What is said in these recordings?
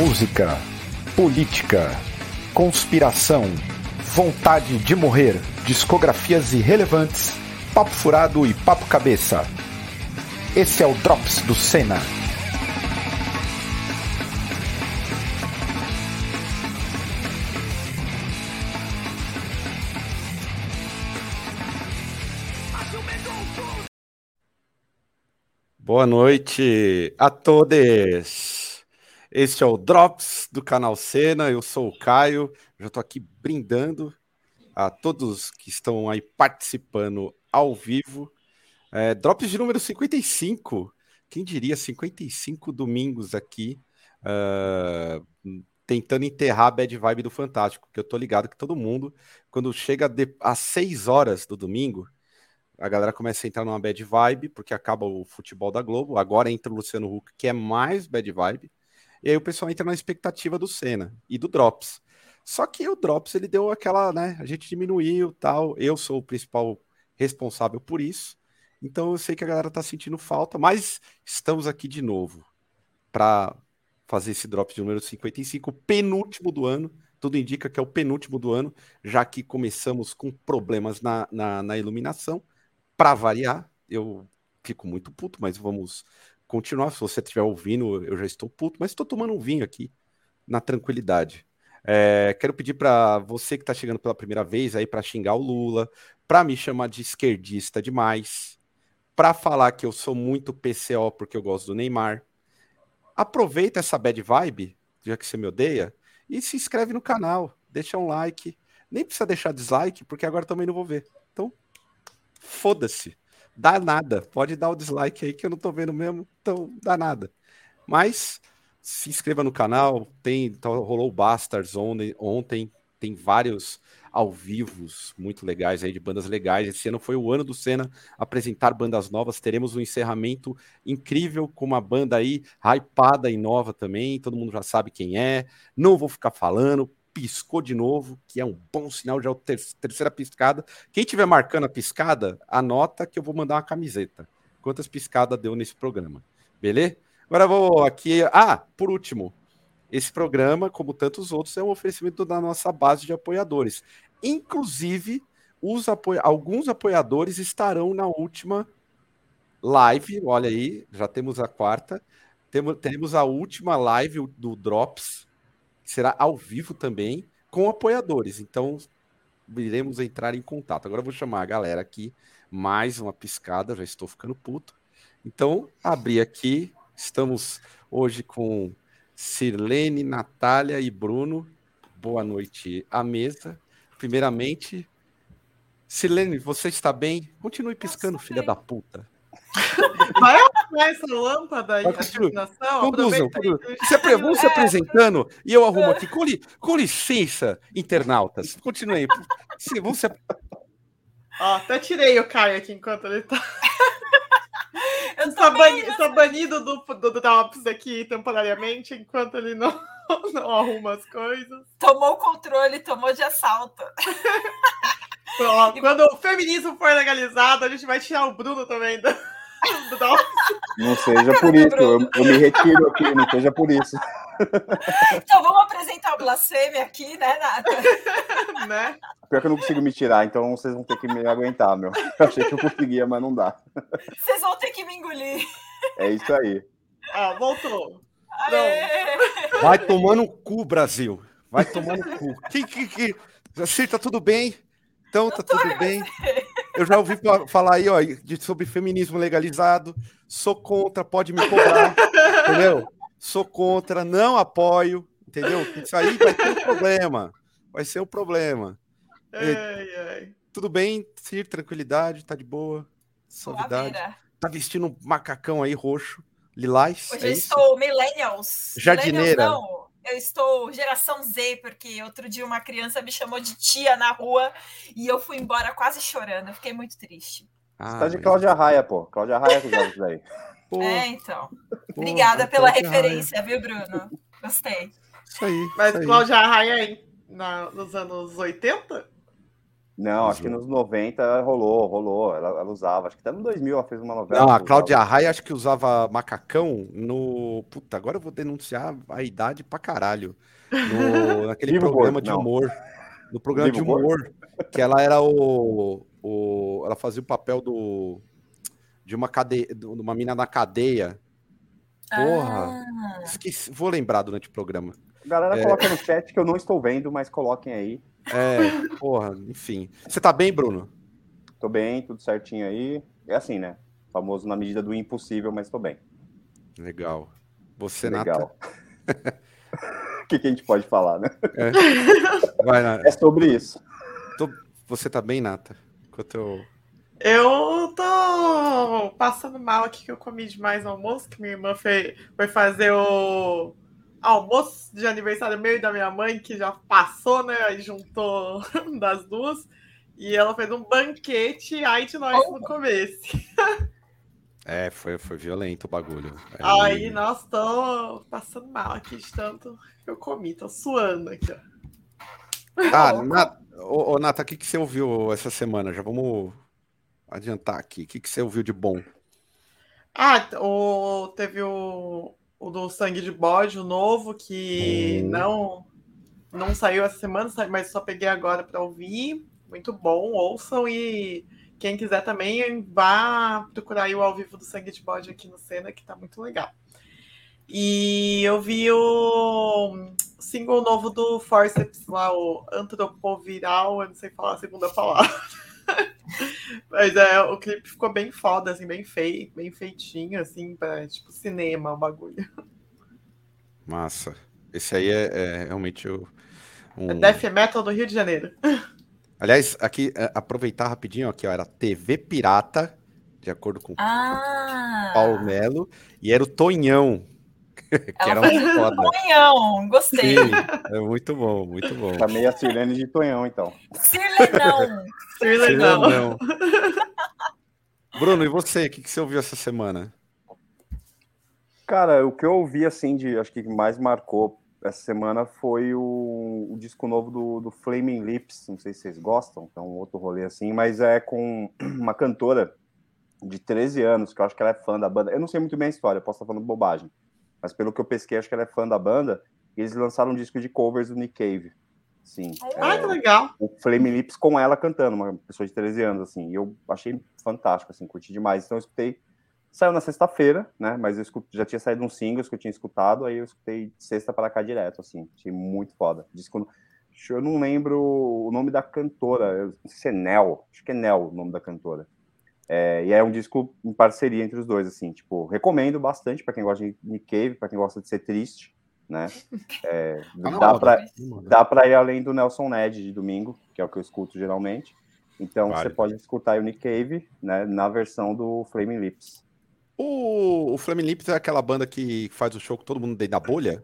música, política, conspiração, vontade de morrer, discografias irrelevantes, papo furado e papo cabeça. Esse é o Drops do Senna. Boa noite a todos. Este é o Drops do canal Cena. Eu sou o Caio. Já estou aqui brindando a todos que estão aí participando ao vivo. É, Drops de número 55. Quem diria 55 domingos aqui, uh, tentando enterrar a bad vibe do Fantástico, porque eu tô ligado que todo mundo, quando chega de, às 6 horas do domingo, a galera começa a entrar numa bad vibe, porque acaba o futebol da Globo. Agora entra o Luciano Huck, que é mais bad vibe. E aí o pessoal entra na expectativa do Senna e do Drops. Só que o Drops ele deu aquela, né? A gente diminuiu tal. Eu sou o principal responsável por isso. Então eu sei que a galera tá sentindo falta, mas estamos aqui de novo para fazer esse Drops de número 55, penúltimo do ano. Tudo indica que é o penúltimo do ano, já que começamos com problemas na, na, na iluminação para variar, eu fico muito puto, mas vamos continuar. Se você estiver ouvindo, eu já estou puto, mas estou tomando um vinho aqui na tranquilidade. É, quero pedir para você que está chegando pela primeira vez aí para xingar o Lula, para me chamar de esquerdista demais, para falar que eu sou muito PCO porque eu gosto do Neymar. Aproveita essa bad vibe, já que você me odeia, e se inscreve no canal, deixa um like. Nem precisa deixar dislike, porque agora também não vou ver. Então, foda-se. Dá nada. Pode dar o dislike aí que eu não tô vendo mesmo, então dá nada. Mas se inscreva no canal, tem então, rolou o Bastards ontem, ontem, tem vários ao vivos muito legais aí de bandas legais. Esse ano foi o ano do Senna apresentar bandas novas. Teremos um encerramento incrível com uma banda aí hypada e nova também. Todo mundo já sabe quem é. Não vou ficar falando piscou de novo, que é um bom sinal, já é a ter terceira piscada. Quem tiver marcando a piscada, anota que eu vou mandar uma camiseta. Quantas piscadas deu nesse programa, beleza? Agora vou aqui. Ah, por último, esse programa, como tantos outros, é um oferecimento da nossa base de apoiadores. Inclusive, alguns apoiadores estarão na última live. Olha aí, já temos a quarta. Temos a última live do Drops será ao vivo também com apoiadores. Então, iremos entrar em contato. Agora eu vou chamar a galera aqui, mais uma piscada, já estou ficando puto. Então, abri aqui, estamos hoje com Sirlene, Natália e Bruno. Boa noite à mesa. Primeiramente, Sirlene, você está bem? Continue piscando, filha bem. da puta. Vai arrumar essa lâmpada aí, a Conclusão. Você vão se apresentando e eu arrumo aqui. Com, li, com licença, internautas. Continuem. Vamos se... Ó, até tirei o Caio aqui enquanto ele tá. Eu está bani banido do, do, do Drops aqui temporariamente, enquanto ele não, não arruma as coisas. Tomou o controle, tomou de assalto. quando o feminismo for legalizado, a gente vai tirar o Bruno também do, do Não seja por isso, eu, eu, me retiro aqui, não seja por isso. Então vamos apresentar o blasfêmia aqui, né, Nata? né? Pior que eu não consigo me tirar, então vocês vão ter que me aguentar, meu. Eu achei que eu conseguia, mas não dá. Vocês vão ter que me engolir. É isso aí. Ah, voltou. Vai tomando cu, Brasil. Vai tomando cu. Que, que, que... Assim, tá tudo bem? Então tá tudo bem. Eu já ouvi falar aí, ó, de, sobre feminismo legalizado. Sou contra, pode me cobrar, entendeu? Sou contra, não apoio, entendeu? Isso aí vai ter um problema. Vai ser um problema. Ai, ai. Tudo bem, Cir, tranquilidade, tá de boa. Suavidade. Tá vestindo um macacão aí roxo, lilás. Hoje é eu estou millennials. Jardineira. Millennials, não eu estou geração Z, porque outro dia uma criança me chamou de tia na rua e eu fui embora quase chorando. Eu fiquei muito triste. Ah, Você tá de Cláudia Raia, pô. Cláudia Raia que joga isso daí. É, então. Pô, Obrigada pela referência, Raia. viu, Bruno? Gostei. Isso aí. Mas isso Cláudia Raia é na, nos anos 80? Não, acho que nos 90 rolou, rolou. Ela, ela, usava. Acho que até no 2000 ela fez uma novela. Não, a Cláudia Raia acho que usava macacão no. Puta, agora eu vou denunciar a idade pra caralho. No, naquele programa de humor. No programa de humor. Que ela era o, o. Ela fazia o papel do. De uma cadeia. De uma mina na cadeia. Porra. Ah. Esqueci, vou lembrar durante o programa. Galera, é... coloca no chat que eu não estou vendo, mas coloquem aí. É, porra, enfim. Você tá bem, Bruno? Tô bem, tudo certinho aí. É assim, né? Famoso na medida do impossível, mas tô bem. Legal. Você, Legal. Nata? o que, que, a gente pode falar, né? É, Vai, é sobre isso. Tô... Você tá bem, Nata? Enquanto eu... Eu tô passando mal aqui que eu comi demais no almoço, que minha irmã foi, foi fazer o almoço de aniversário meu e da minha mãe, que já passou, né? Aí juntou das duas. E ela fez um banquete, aí de nós oh. no começo. É, foi, foi violento o bagulho. Aí, aí nós tô passando mal aqui de tanto que eu comi, tô suando aqui, ó. Ah, Nata, ô, ô, Nata, o que, que você ouviu essa semana? Já vamos adiantar aqui. O que, que você ouviu de bom? Ah, o, teve o, o do Sangue de Bode, o novo, que hum. não não saiu essa semana, mas só peguei agora para ouvir. Muito bom, ouçam e quem quiser também vá procurar o ao vivo do Sangue de Bode aqui no Cena, que tá muito legal. E eu vi o single novo do Forceps lá, o Antropoviral, eu não sei falar a segunda palavra. Mas é, o clipe ficou bem foda, assim, bem feio, bem feitinho, assim, pra, tipo, cinema, o bagulho. Massa. Esse aí é, é realmente o. Um... É Death Metal do Rio de Janeiro. Aliás, aqui, é, aproveitar rapidinho, aqui, ó, era TV Pirata, de acordo com ah. Paulo Melo, e era o Tonhão, que Ela era um foda. Tonhão, gostei. Sim, é muito bom, muito bom. Tá meio a Sirlene de Tonhão, então. Sirlenão. Sirlenão. Bruno, e você? O que, que você ouviu essa semana? Cara, o que eu ouvi, assim, de acho que mais marcou essa semana foi o, o disco novo do, do, Flaming Lips. Não sei se vocês gostam, é um outro rolê assim, mas é com uma cantora de 13 anos, que eu acho que ela é fã da banda. Eu não sei muito bem a história, posso estar falando bobagem mas pelo que eu pesquei, acho que ela é fã da banda. E eles lançaram um disco de covers do Nick Cave. Sim. Ah, é, que legal. O Flame Lips com ela cantando, uma pessoa de 13 anos, assim. E eu achei fantástico, assim, curti demais. Então eu escutei. Saiu na sexta-feira, né? Mas eu já tinha saído uns singles que eu tinha escutado, aí eu escutei sexta para cá direto, assim. Achei muito foda. Disco. Eu não lembro o nome da cantora. Eu não sei se é Nel. Acho que é Nel o nome da cantora. É, e é um disco em parceria entre os dois, assim, tipo, recomendo bastante para quem gosta de Nick Cave, para quem gosta de ser triste, né? É, dá para dá para ir além do Nelson Ned de domingo, que é o que eu escuto geralmente. Então vale. você pode escutar o Nick Cave, né, na versão do Flaming Lips. O, o Flaming Lips é aquela banda que faz o show com todo mundo dentro da bolha?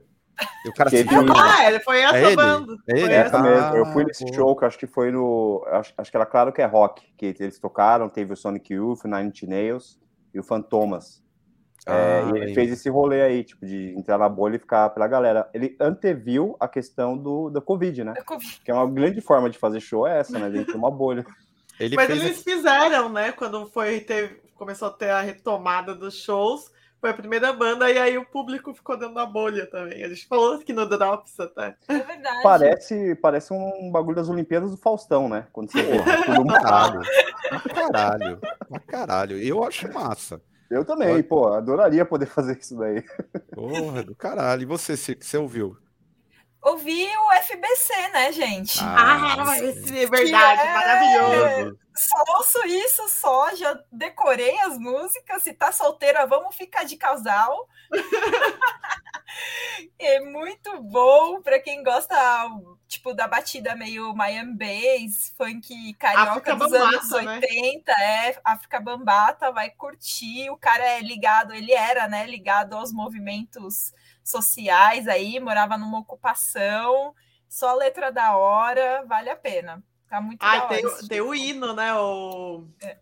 E o cara se Ah, ele foi essa é banda. É ele? Essa mesmo. eu fui nesse pô. show que acho que foi no. Acho, acho, que era claro que é rock, que eles tocaram, teve o Sonic Youth, o Nine Inch Nails e o Fantomas. Ah, é, e ele fez esse rolê aí, tipo, de entrar na bolha e ficar pela galera. Ele anteviu a questão do, da Covid, né? COVID. Que é uma grande forma de fazer show é essa, né? Dentro de uma bolha. Ele Mas eles fizeram, né? Quando foi, teve, começou a ter a retomada dos shows, foi a primeira banda e aí o público ficou dentro da bolha também. A gente falou aqui no Drops até. É verdade. Parece, parece um bagulho das Olimpíadas do Faustão, né? Quando você tudo caralho. caralho. caralho. Eu acho massa. Eu também, pô, adoraria poder fazer isso daí. Porra, do caralho. E você, você ouviu? Ouvi o FBC, né, gente? Ah, ah esse é verdade, é... maravilhoso. Só ouço isso só, já decorei as músicas. Se tá solteira, vamos ficar de casal. é muito bom para quem gosta, tipo, da batida meio Miami Bass, funk carioca África dos Bambata, anos 80, né? é, África Bambata, vai curtir. O cara é ligado, ele era, né, ligado aos movimentos sociais aí, morava numa ocupação, só letra da hora, vale a pena. Tá muito ah, da tem, hora. tem o hino, né? O é.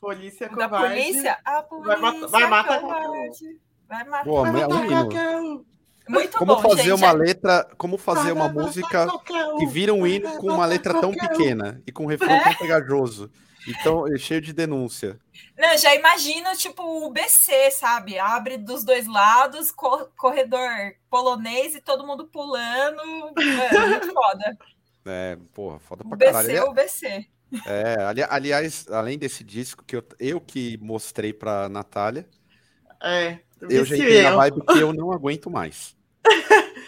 Polícia Covarde. Da polícia? A polícia vai matar, vai matar covarde. Vai matar. Pô, vai matar hino. Muito como bom, fazer gente. uma letra, como fazer uma música que vira um hino com uma letra tão pequena e com um refrão É. tão pegajoso. Então, é cheio de denúncia. Não, já imagino, tipo, o BC, sabe? Abre dos dois lados, co- corredor polonês e todo mundo pulando. Mano, muito foda. É, porra, foda O pra BC caralho. ou o BC. É, ali- aliás, além desse disco que eu, eu que mostrei pra Natália, É. eu já entrei na vibe que eu não aguento mais.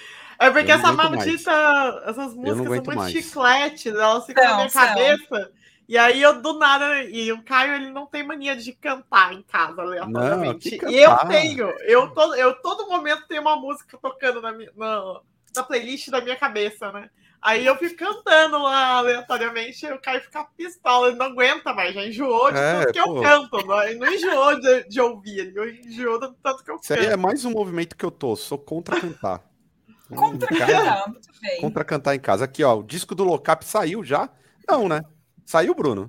É porque Eu não essa maldita. Essas não músicas são muito mais. chiclete, elas ficam na São, minha são. cabeça. E aí eu do nada. E o Caio ele não tem mania de cantar em casa, aleatoriamente. que e eu tenho. Eu, todo, eu todo momento tenho uma música tocando na, minha, na, na playlist da minha cabeça, né? Aí eu fico cantando lá aleatoriamente e o Caio fica pistola, ele não aguenta mais, já enjoou de É, tanto que pô. eu canto. Não, ele não enjoou de, de ouvir, ele enjoou do tanto que eu Isso aí canto. é mais um movimento que eu tô, sou contra cantar. Contra cantar, muito bem. Contra cantar em casa. Aqui, ó, o disco do Locap saiu já? Não, né? Saiu, Bruno?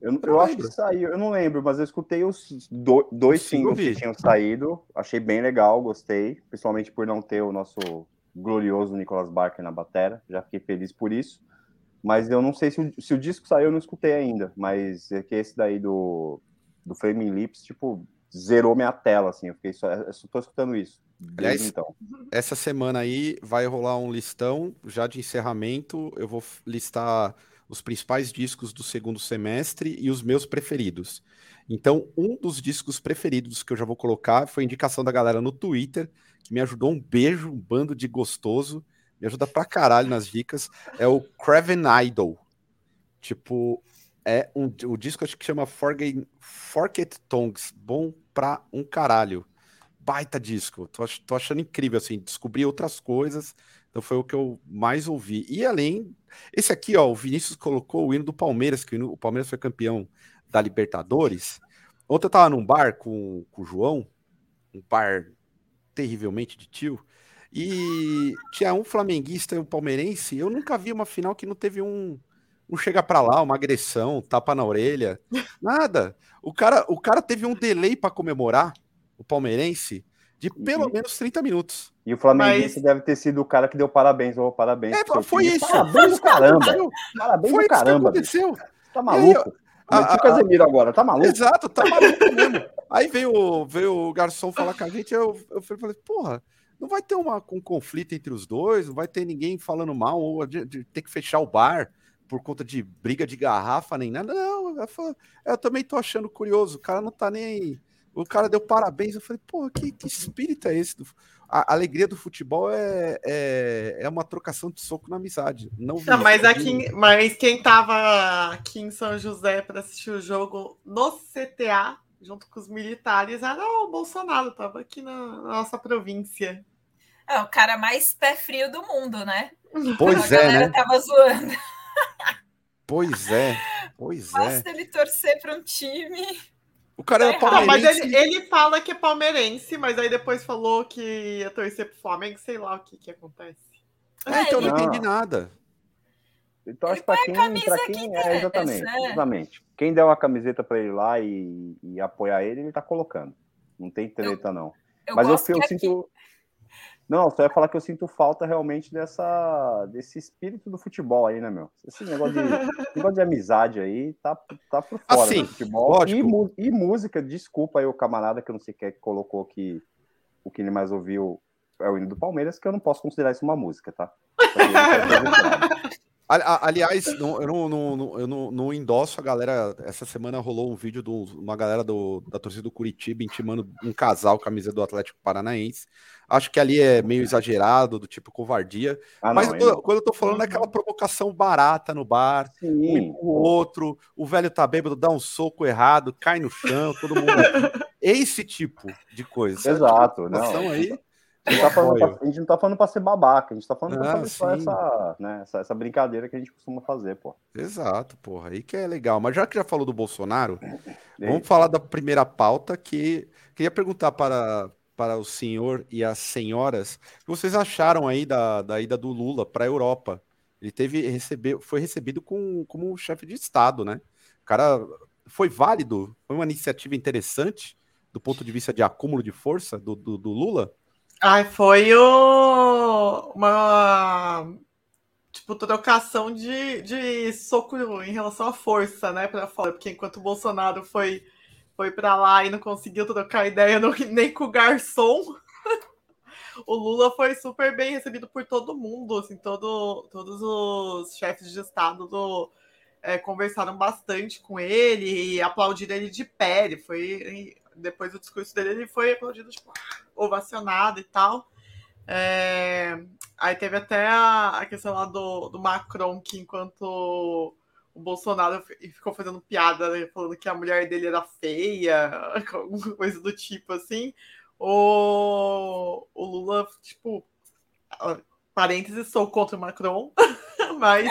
Eu, eu Eu acho que saiu, eu não lembro, mas eu escutei os do- dois singles que tinham saído. Achei bem legal, gostei. Principalmente por não ter o nosso glorioso Nicolas Barker na batera. Já fiquei feliz por isso. Mas eu não sei se o, se o disco saiu, eu não escutei ainda. Mas é que esse daí do, do Flaming Lips, tipo, zerou minha tela, assim. Eu fiquei só, eu só tô escutando isso. Aliás, então. Essa semana aí vai rolar um listão já de encerramento. Eu vou listar os principais discos do segundo semestre e os meus preferidos. Então, um dos discos preferidos que eu já vou colocar foi indicação da galera no Twitter, que me ajudou um beijo, um bando de gostoso, me ajuda pra caralho nas dicas. É o Craven Idol. Tipo, é um, o disco acho que chama Forget, Forget Tongues. Bom pra um caralho baita disco. Tô, tô achando incrível, assim, descobri outras coisas. Então foi o que eu mais ouvi. E além, esse aqui, ó, o Vinícius colocou o hino do Palmeiras, que o, Palmeiras foi campeão da Libertadores. Ontem eu tava num bar com, com o João, um bar terrivelmente de tio, e tinha um flamenguista e um palmeirense. Eu nunca vi uma final que não teve um, um chega pra lá, uma agressão, tapa na orelha, nada. O cara, o cara teve um delay para comemorar, o palmeirense, de pelo Uhum. menos 30 minutos. E o Flamenguista Mas- deve ter sido o cara que deu parabéns ou parabéns. É, foi time. isso. Parabéns Foi do caramba. Parabéns Foi do isso que caramba, bicho. aconteceu. Tá maluco? a- Meti a- o Casemiro agora, tá maluco? Exato, tá maluco mesmo. Aí veio, veio o garçom falar com a gente, eu, eu falei, porra, não vai ter uma, um conflito entre os dois, não vai ter ninguém falando mal, ou de, de ter que fechar o bar por conta de briga de garrafa, nem nada. Não, falou, eu também tô achando curioso, o cara não tá nem aí. O cara deu parabéns, eu falei, porra, que, que espírito é esse? do- A alegria do futebol é, é, é uma trocação de soco na amizade. Não, vi Não, mas, aqui, mas quem tava aqui em São José para assistir o jogo no CTA, junto com os militares, era o Bolsonaro, tava aqui na, nossa província. É o cara mais pé frio do mundo, né? Pois a é, galera né? tava zoando. Pois é, pois é. Basta ele torcer para um time. O cara Tá é errado. Não, mas palmeirense. ele, ele fala que é palmeirense, mas aí depois falou que ia torcer pro Flamengo, sei lá o que que acontece. É, então eu não Não. entendi nada. Ele torce pra quem, camisa pra que quem é exatamente, né? exatamente. Quem der uma camiseta pra ele lá e, e apoiar ele, ele tá colocando. Não tem treta, não. Eu Mas eu, eu que aqui- sinto. Não, só ia falar que eu sinto falta realmente dessa, desse espírito do futebol aí, né, meu? Esse negócio de, negócio de amizade aí tá, tá por fora Assim, do futebol. E, e música, desculpa aí o camarada que eu não sei quem é que colocou que o que ele mais ouviu é o hino do Palmeiras, que eu não posso considerar isso uma música, tá? Aliás, não- eu, não, não- não- eu não, não endosso a galera. Essa semana rolou um vídeo de uma galera do- da torcida do Curitiba intimando um casal camisa do Atlético Paranaense. Acho que ali é meio exagerado, do tipo covardia. Ah, Mas não, eu tô- quando eu tô falando é aquela provocação barata no bar. não. Um Sim, empurra o outro, o velho tá bêbado, dá um soco errado, cai no chão, todo mundo. Esse tipo de coisa. Exato, não. situação aí. A gente, tá falando pra- a gente não tá falando pra ser babaca, a gente tá falando pra Ah, fazer só essa, né, essa, essa brincadeira que a gente costuma fazer, pô. Exato, porra. Aí que é legal. Mas já que já falou do Bolsonaro, vamos falar da primeira pauta que queria perguntar para, para o senhor e as senhoras o que vocês acharam aí da, da ida do Lula para a Europa. Ele teve recebeu, foi recebido com, como chefe de Estado, né? O cara foi válido, foi uma iniciativa interessante do ponto de vista de acúmulo de força do, do, do Lula. Ai, foi o... uma tipo, trocação de, de soco em relação à força, né, para fora, porque enquanto o Bolsonaro foi foi para lá e não conseguiu trocar ideia no, nem com o garçom, o Lula foi super bem recebido por todo mundo, assim, todo, todos os chefes de estado do, é, conversaram bastante com ele e aplaudiram ele de pé. Ele foi depois do discurso dele, ele foi aplaudido, tipo, ovacionado e tal. É, aí teve até a, questão lá do, do Macron, que enquanto o Bolsonaro ficou fazendo piada, né, falando que a mulher dele era feia, alguma coisa do tipo assim, o, o Lula, tipo, parênteses, sou contra o Macron, mas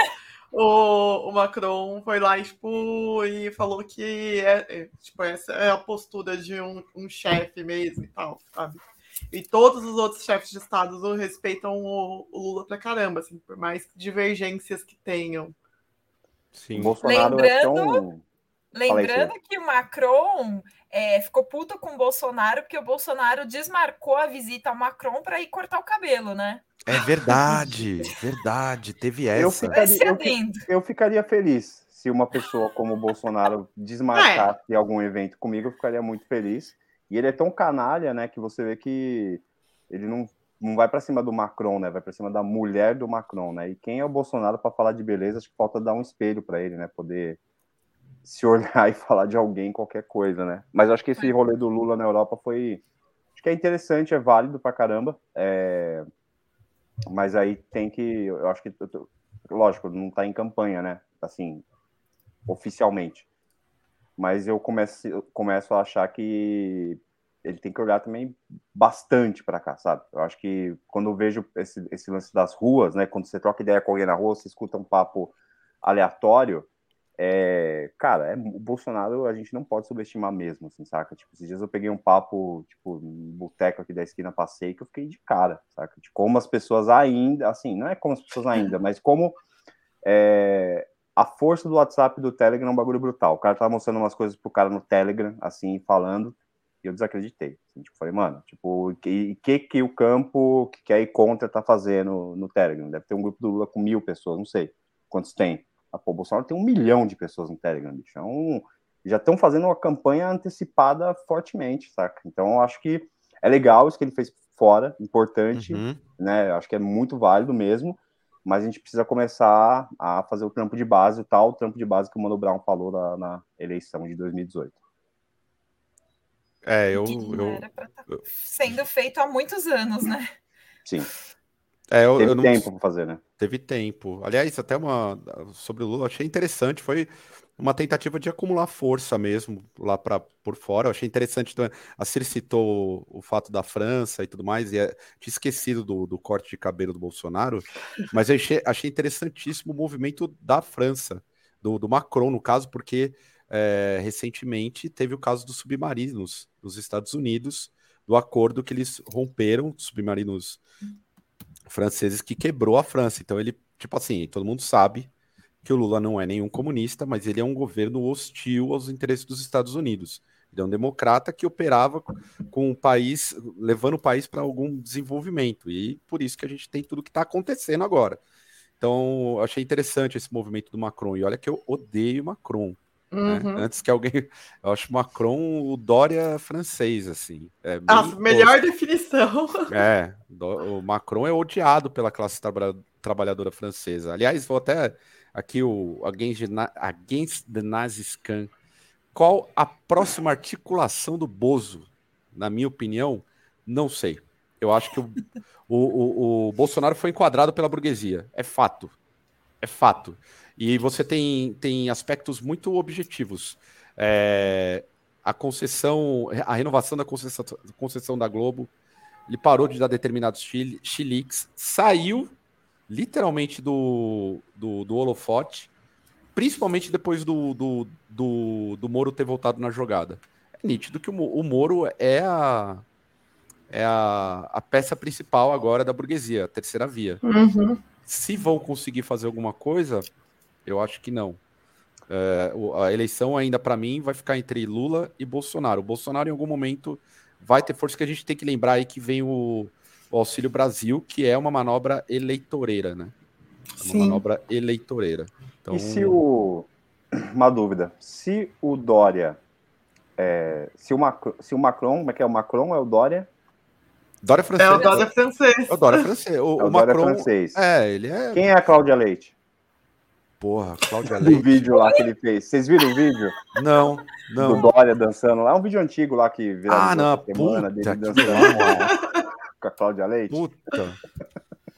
o, o Macron foi lá tipo, e falou que é, é, tipo, essa é a postura de um, um chefe mesmo e tal, sabe? E todos os outros chefes de Estado respeitam o, o Lula pra caramba, assim, por mais divergências que tenham. Sim. Bolsonaro lembrando, é tão... lembrando que o Macron é, ficou puto com o Bolsonaro porque o Bolsonaro desmarcou a visita ao Macron para ir cortar o cabelo, né? É verdade, verdade, teve essa. Eu ficaria, eu, eu ficaria feliz se uma pessoa como o Bolsonaro desmarcasse é. algum evento comigo, eu ficaria muito feliz. E ele é tão canalha, né, que você vê que ele não, não vai para cima do Macron, né, vai para cima da mulher do Macron, né? E quem é o Bolsonaro para falar de beleza? Acho que falta dar um espelho para ele, né, poder se olhar e falar de alguém, qualquer coisa, né? Mas acho que esse rolê do Lula na Europa foi. Acho que é interessante, é válido pra caramba. É... Mas aí tem que. Eu acho que. Lógico, não tá em campanha, né? Assim, oficialmente mas eu começo, eu começo a achar que ele tem que olhar também bastante para cá, sabe? Eu acho que quando eu vejo esse, esse lance das ruas, né, quando você troca ideia com alguém na rua, você escuta um papo aleatório, é, cara, é, o Bolsonaro a gente não pode subestimar mesmo, assim, saca? Tipo, esses dias eu peguei um papo, tipo, no boteco aqui da esquina, passei, que eu fiquei de cara, saca? De como as pessoas ainda, assim, não é como as pessoas ainda, mas como é, a força do WhatsApp e do Telegram é um bagulho brutal. O cara tava mostrando umas coisas pro cara no Telegram, assim, falando, e eu desacreditei. Assim, tipo, falei, mano, tipo, o que, que, que o campo que quer ir contra tá fazendo no Telegram? Deve ter um grupo do Lula com mil pessoas, não sei quantos tem. Ah, pô, o Bolsonaro tem um milhão de pessoas no Telegram, bicho. É um, já estão fazendo uma campanha antecipada fortemente, saca? Então, eu acho que é legal isso que ele fez fora, importante, uhum. né? Eu acho que é muito válido mesmo mas a gente precisa começar a fazer o trampo de base, o tal trampo de base que o Mano Brown falou na, na eleição de 2018. É, eu, eu, tá sendo feito há muitos anos, né? Sim. É, eu, teve eu não... tempo para fazer, né? Teve tempo. Aliás, até uma sobre o Lula, achei interessante. Foi uma tentativa de acumular força mesmo lá para por fora. Eu achei interessante. Então, a Cir citou o fato da França e tudo mais, e é, tinha esquecido do, do, corte de cabelo do Bolsonaro, mas eu achei, achei interessantíssimo o movimento da França, do, do Macron, no caso, porque é, recentemente teve o caso dos submarinos nos Estados Unidos, do acordo que eles romperam, submarinos franceses, que quebrou a França. Então, ele, tipo assim, todo mundo sabe que o Lula não é nenhum comunista, mas ele é um governo hostil aos interesses dos Estados Unidos. Ele é um democrata que operava com o país, levando o país para algum desenvolvimento. E por isso que a gente tem tudo que está acontecendo agora. Então, achei interessante esse movimento do Macron. E olha que eu odeio Macron. Né? Uhum. Né? Antes que alguém. Eu acho Macron o Dória francês, assim. É a melhor definição. É, o Macron é odiado pela classe trabalhadora francesa. Aliás, vou até aqui o Against, Against the Naziscan. Qual a próxima articulação do Bozo? Na minha opinião, não sei. Eu acho que o, o, o, o Bolsonaro foi enquadrado pela burguesia. É fato. É fato. E você tem, tem aspectos muito objetivos. É, a concessão, a renovação da concessão, concessão da Globo, ele parou de dar determinados chiliques, saiu literalmente do, do, do holofote, principalmente depois do, do, do, do Moro ter voltado na jogada. É nítido que o, o Moro é a, é a, a peça principal agora da burguesia, a terceira via. Uhum. Se vão conseguir fazer alguma coisa, eu acho que não. É, a eleição ainda, para mim, vai ficar entre Lula e Bolsonaro. O Bolsonaro, em algum momento, vai ter força que a gente tem que lembrar aí que vem o, o Auxílio Brasil, que é uma manobra eleitoreira, né? É uma Sim. manobra eleitoreira. Então... E se o. Uma dúvida. Se o Dória. É... Se, o Macron, se o Macron, como é que é? O Macron é o Dória? Dória francês. É o Dória francês. É o Dória francês. O, é o, o Macron, francês. É, ele é. Quem é a Cláudia Leite? Porra, Cláudia Leite. O vídeo lá que ele fez. Vocês viram o vídeo? Não, não. Do Dória dançando lá. É um vídeo antigo lá que viralizou ah, não, semana puta, dele dançando lá com a Cláudia Leite. Puta.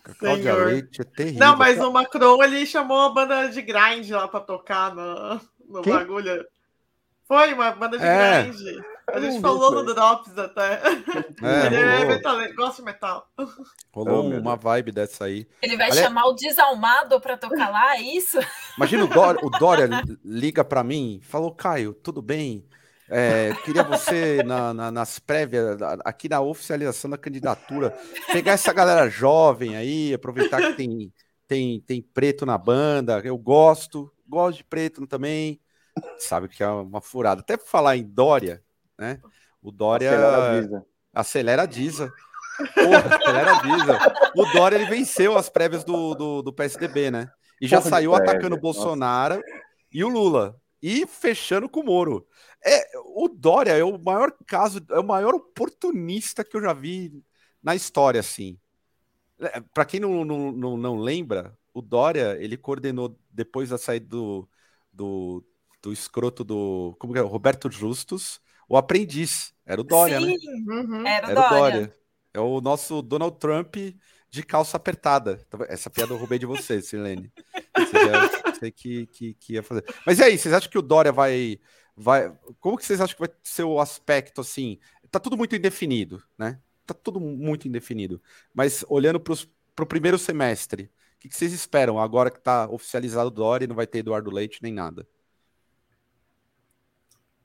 A Cláudia Senhor. Leite é terrível. Não, mas o Macron ele chamou a banda de grind lá pra tocar no, no bagulho. Foi uma banda de é. grind. A gente falou no Drops até. É, ele é metal, gosta de metal. Rolou oh, uma vibe dessa aí. Ele vai chamar o Desalmado para tocar lá, é isso? Imagina o Dória, o Dória liga para mim, falou, Caio, tudo bem? É, queria você na, na, nas prévias, aqui na oficialização da candidatura, pegar essa galera jovem aí, aproveitar que tem, tem, tem preto na banda, eu gosto, gosto de preto também, sabe que é uma furada. Até falar em Dória, né? O Dória acelera a Diza. Acelera a Diza. Porra, acelera a Diza. O Dória ele venceu as prévias do, do, do PSDB, né? E já Porra saiu atacando o Bolsonaro Nossa. e o Lula. E fechando com o Moro. É, o Dória é o maior caso, é o maior oportunista que eu já vi na história, assim. É, Para quem não, não, não, não, lembra, o Dória ele coordenou depois da saída do, do, do escroto do como é, Roberto Justus o aprendiz. Era o Dória, né? Sim, né? Uhum. Era, o, era Dória. o Dória. É o nosso Donald Trump de calça apertada. Essa piada eu roubei de você, Silene. Você sei que, que, que ia fazer. Mas e aí, vocês acham que o Dória vai. vai como que vocês acham que vai ser o aspecto assim? Tá tudo muito indefinido, né? Tá tudo muito indefinido. Mas olhando para o primeiro semestre, o que, que vocês esperam agora que está oficializado o Dória e não vai ter Eduardo Leite nem nada?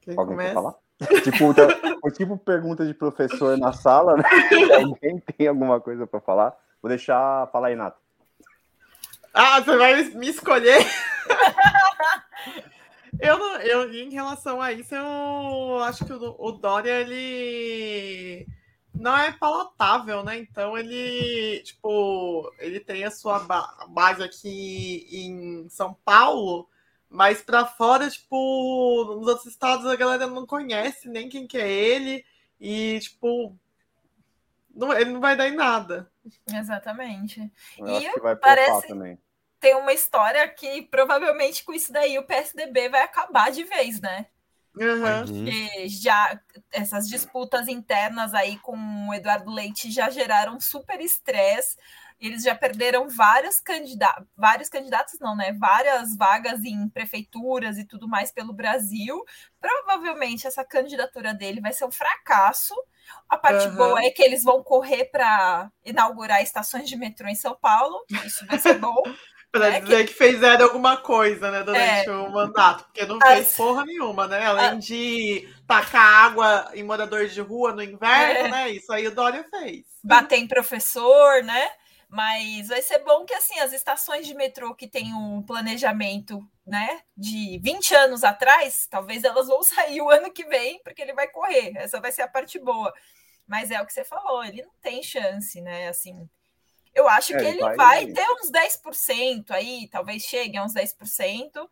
Quem Alguém começa? quer falar? tipo, então, tipo pergunta de professor na sala, né? Alguém tem alguma coisa para falar? Vou deixar falar aí, Nato. Ah, você vai me escolher? eu, não, eu, em relação a isso, eu acho que o, o Dória, ele não é palatável, né? Então ele, tipo, ele tem a sua base aqui em São Paulo, mas para fora, tipo, nos outros estados a galera não conhece nem quem que é ele. E, tipo, não, ele não vai dar em nada. Exatamente. Eu e acho que vai parece também. Tem uma história que provavelmente com isso daí o PSDB vai acabar de vez, né? Uhum. já essas disputas internas aí com o Eduardo Leite já geraram super estresse. Eles já perderam vários candidatos, vários candidatos não, né? Várias vagas em prefeituras e tudo mais pelo Brasil. Provavelmente essa candidatura dele vai ser um fracasso. A parte uhum. boa é que eles vão correr para inaugurar estações de metrô em São Paulo. Isso vai ser bom. Para né? dizer que... que fizeram alguma coisa, né, durante é... o mandato, porque não As... fez porra nenhuma, né? Além de tacar água em moradores de rua no inverno, é... né? Isso aí o Dória fez. Bater em professor, né? Mas vai ser bom que assim as estações de metrô que têm um planejamento, né, de 20 anos atrás, talvez elas vão sair o ano que vem, porque ele vai correr. Essa vai ser a parte boa. Mas é o que você falou, ele não tem chance, né? Assim, eu acho é, que ele vai, vai ter uns 10% aí, talvez chegue a uns 10%.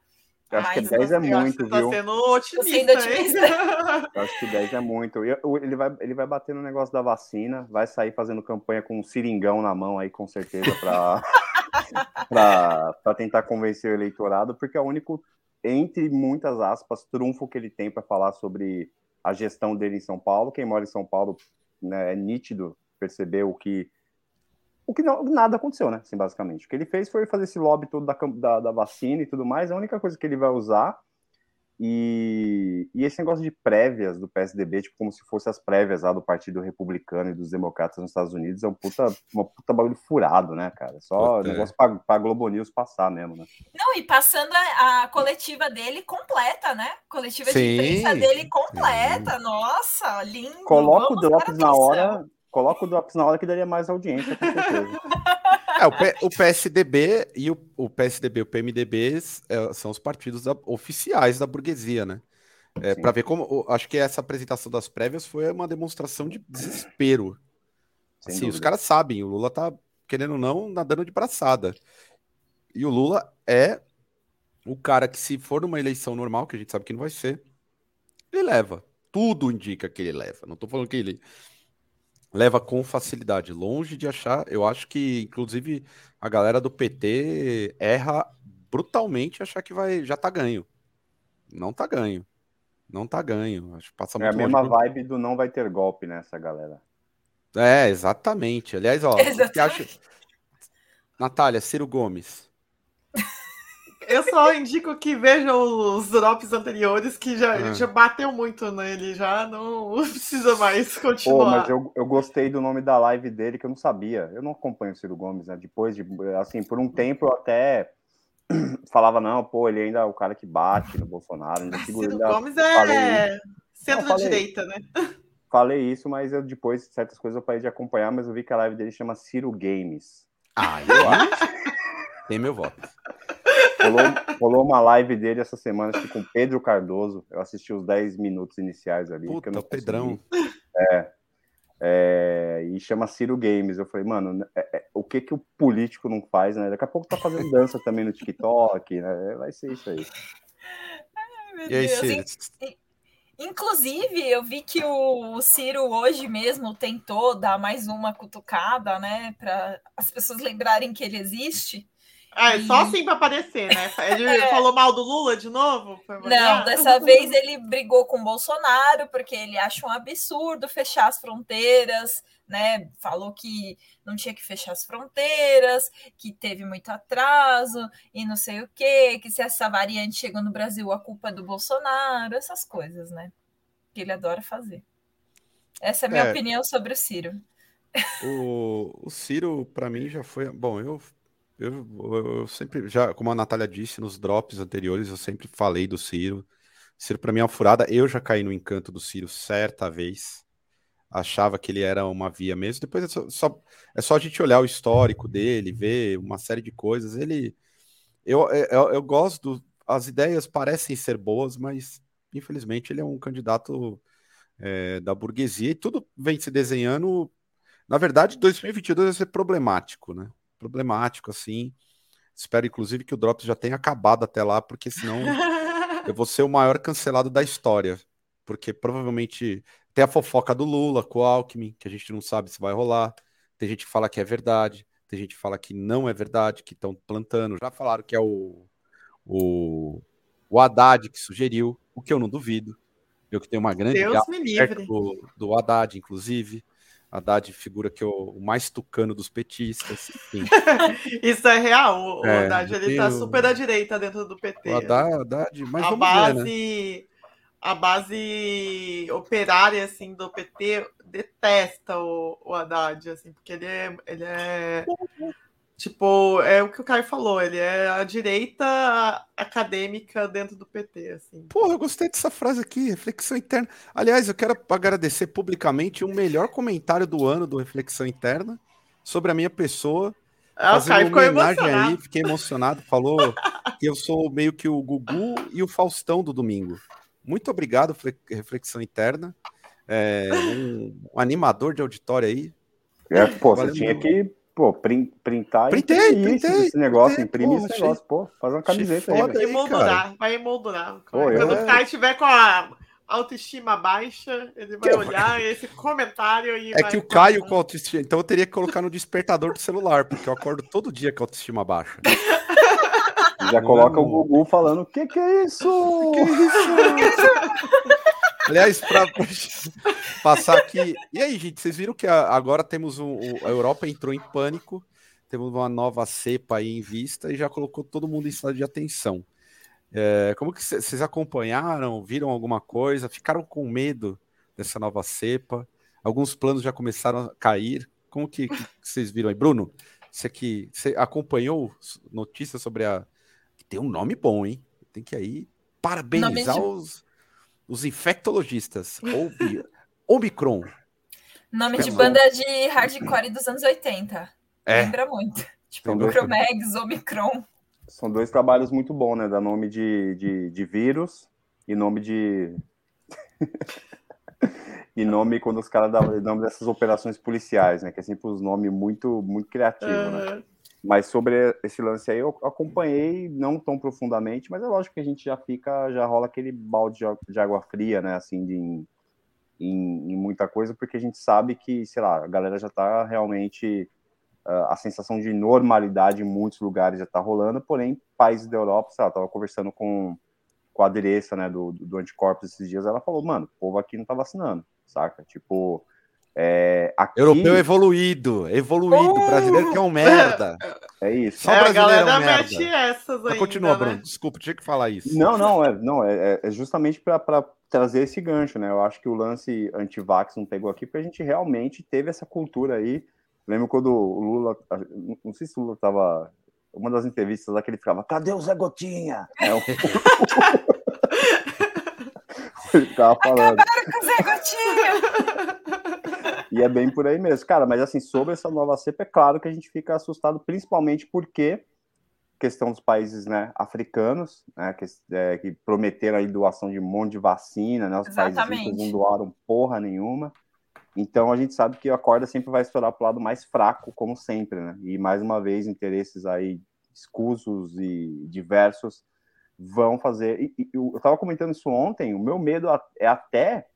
Eu acho que 10 é muito, tá viu? Tá sendo otimista. otimista. Eu acho que 10 é muito. Ele vai, ele vai bater no negócio da vacina, vai sair fazendo campanha com um seringão na mão aí, com certeza, para tentar convencer o eleitorado, porque é o único, entre muitas aspas, trunfo que ele tem para falar sobre a gestão dele em São Paulo. Quem mora em São Paulo né, é nítido perceber o que o que não, nada aconteceu, né? Assim, basicamente. O que ele fez foi fazer esse lobby todo da, da, da vacina e tudo mais. A única coisa que ele vai usar. E, e, esse negócio de prévias do PSDB, tipo, como se fosse as prévias lá do Partido Republicano e dos Democratas nos Estados Unidos, é um puta, uma puta bagulho furado, né, cara? Só Puta, negócio pra, pra Globo News passar mesmo, né? Não, e passando a, a coletiva dele completa, né? Coletiva Sim. de imprensa dele completa. Sim. Nossa, lindo. Coloca Vamos o Drops na hora Coloca o Drops na hora que daria mais audiência, com certeza. É, o, P, o, PSDB e o, o, PSDB e o PMDB é, são os partidos da, oficiais da burguesia, né? É, para ver como. Acho que essa apresentação das prévias foi uma demonstração de desespero Sim, dúvida. os caras sabem, o Lula tá, querendo ou não, nadando de braçada. E o Lula é o cara que, se for numa eleição normal, que a gente sabe que não vai ser, ele leva. Tudo indica que ele leva. Não tô falando que ele leva com facilidade. Longe de achar, eu acho que, inclusive, a galera do PT erra brutalmente achar que vai já tá ganho. Não tá ganho. Não tá ganho. Acho que passa é a mesma vibe do não vai ter golpe nessa galera. É, exatamente. Aliás, ó, exatamente. que acha... Natália, Ciro Gomes. Eu só indico que vejam os drops anteriores, que já, ah. já bateu muito nele, já não precisa mais continuar. Pô, mas eu, eu gostei do nome da live dele, que eu não sabia. Eu não acompanho o Ciro Gomes, né? Depois de, assim, por um tempo eu até falava, não, pô, ele ainda é o cara que bate no Bolsonaro. Ainda Ciro ainda Gomes é centro-direita, né? Falei isso, mas eu depois, certas coisas eu parei de acompanhar, mas eu vi que a live dele chama Ciro Games. Ah, eu acho. Tem meu voto. Rolou, rolou, uma live dele essa semana acho com Pedro Cardoso. Eu assisti os 10 minutos iniciais ali. Puta, que eu não Pedrão. É, é, e chama Ciro Games. Eu falei, mano, é, é, o que que o político não faz, né? Daqui a pouco tá fazendo dança também no TikTok, né? Vai ser isso aí. Ai, e aí, Ciro? Inclusive, eu vi que o Ciro hoje mesmo tentou dar mais uma cutucada, né, para as pessoas lembrarem que ele existe. Ah, é só assim para aparecer, né? Ele é. falou mal do Lula de novo? Não, dessa vez ele brigou com o Bolsonaro, porque ele acha um absurdo fechar as fronteiras, né? Falou que não tinha que fechar as fronteiras, que teve muito atraso e não sei o quê, que se essa variante chegou no Brasil, a culpa é do Bolsonaro, essas coisas, né? Que ele adora fazer. Essa é a minha é. opinião sobre o Ciro. O, o Ciro, para mim, já foi. Bom, eu eu, eu, sempre, já, como a Natália disse nos drops anteriores, eu sempre falei do Ciro. Ciro, para mim, é uma furada. Eu já caí no encanto do Ciro certa vez. Achava que ele era uma via mesmo. Depois é só, só é só a gente olhar o histórico dele, ver uma série de coisas. Ele. Eu, é, eu, eu gosto. Do, as ideias parecem ser boas, mas infelizmente ele é um candidato é, da burguesia e tudo vem se desenhando. Na verdade, 2022 vai ser problemático, né? Problemático, assim. Espero, inclusive, que o Drops já tenha acabado até lá, porque senão eu vou ser o maior cancelado da história. Porque provavelmente tem a fofoca do Lula com o Alckmin, que a gente não sabe se vai rolar. Tem gente que fala que é verdade, tem gente que fala que não é verdade, que estão plantando. Já falaram que é o, o, o Haddad que sugeriu, o que eu não duvido. Eu que tenho uma grande Deus me livre. Do, do Haddad, inclusive. Haddad figura que é o mais tucano dos petistas. Isso é real. O é, Haddad ele tá super à direita dentro do PT. O Haddad, Haddad mas a base, ver, né? a base operária assim do PT detesta o, o Haddad, assim, porque ele é, ele é Tipo, é o que o Caio falou, ele é a direita acadêmica dentro do PT, assim. Porra, eu gostei dessa frase aqui, reflexão interna. Aliás, eu quero agradecer publicamente o melhor comentário do ano do Reflexão Interna sobre a minha pessoa. Ah, o Caio ficou emocionado. Aí, fiquei emocionado, falou que eu sou meio que o Gugu e o Faustão do domingo. Muito obrigado, Reflexão Interna. É, um, um animador de auditório aí. É, pô, Valeu você tinha que pô, printar printei, e printei, esse negócio, printei, imprimir esse negócio, achei, pô, fazer uma camiseta aí. Vai emoldurar, vai emoldurar. Pô, Quando eu... o Kai tiver com a autoestima baixa, ele vai olhar esse comentário e É que o Caio com autoestima, então eu teria que colocar no despertador do celular, porque eu acordo todo dia com a autoestima baixa. Já coloca o Gugu falando: que que é isso? Que que é isso? Aliás, para passar aqui. E aí, gente, vocês viram que agora temos um. A Europa entrou em pânico, temos uma nova cepa aí em vista e já colocou todo mundo em estado de atenção. É, como que vocês acompanharam? Viram alguma coisa? Ficaram com medo dessa nova cepa? Alguns planos já começaram a cair. Como que, que vocês viram aí? Bruno, você que você acompanhou notícias sobre a. Tem um nome bom, hein? Tem que aí parabenizar os os infectologistas. Obi, Omicron. Nome de banda de hardcore dos anos 80. É. Lembra muito. Tipo, Micromegs, Omicron. São dois trabalhos muito bons, né? Dá nome de, de, de vírus e nome de. e nome quando os caras dão nome dessas operações policiais, né? Que é sempre os nomes muito, muito criativos, uhum. né? Mas sobre esse lance aí, eu acompanhei, não tão profundamente, mas é lógico que a gente já fica, já rola aquele balde de água fria, né? Assim, de, em, em, muita coisa, porque a gente sabe que, sei lá, a galera já tá realmente. Uh, a sensação de normalidade em muitos lugares já tá rolando, porém, países da Europa, sei lá, tava conversando com, com a adereça, né, do, do anticorpos esses dias, ela falou, mano, o povo aqui não tá vacinando, saca? Tipo, é, aqui... Europeu evoluído, evoluído, uh! brasileiro que é um merda. É isso. Só é, a galera é um mete essas aí. Continua, né? Bruno. Desculpa, tinha que falar isso. Não, não, é, não, é, é justamente para trazer esse gancho, né? Eu acho que o lance anti-vax não pegou aqui, porque a gente realmente teve essa cultura aí. Lembro quando o Lula, não sei se o Lula tava. Uma das entrevistas lá que ele ficava, cadê o Zé Gotinha? É, o... ele ficava falando. Acabaram com o Zé Gotinha! E é bem por aí mesmo. Cara, mas assim, sobre essa nova cepa, é claro que a gente fica assustado, principalmente porque questão dos países né, africanos, né, que, é, que prometeram aí doação de um monte de vacina, né, os Exatamente. países não doaram porra nenhuma. Então a gente sabe que a corda sempre vai estourar para o lado mais fraco, como sempre, né? E mais uma vez, interesses aí escusos e diversos vão fazer. E, e, eu estava comentando isso ontem, o meu medo é até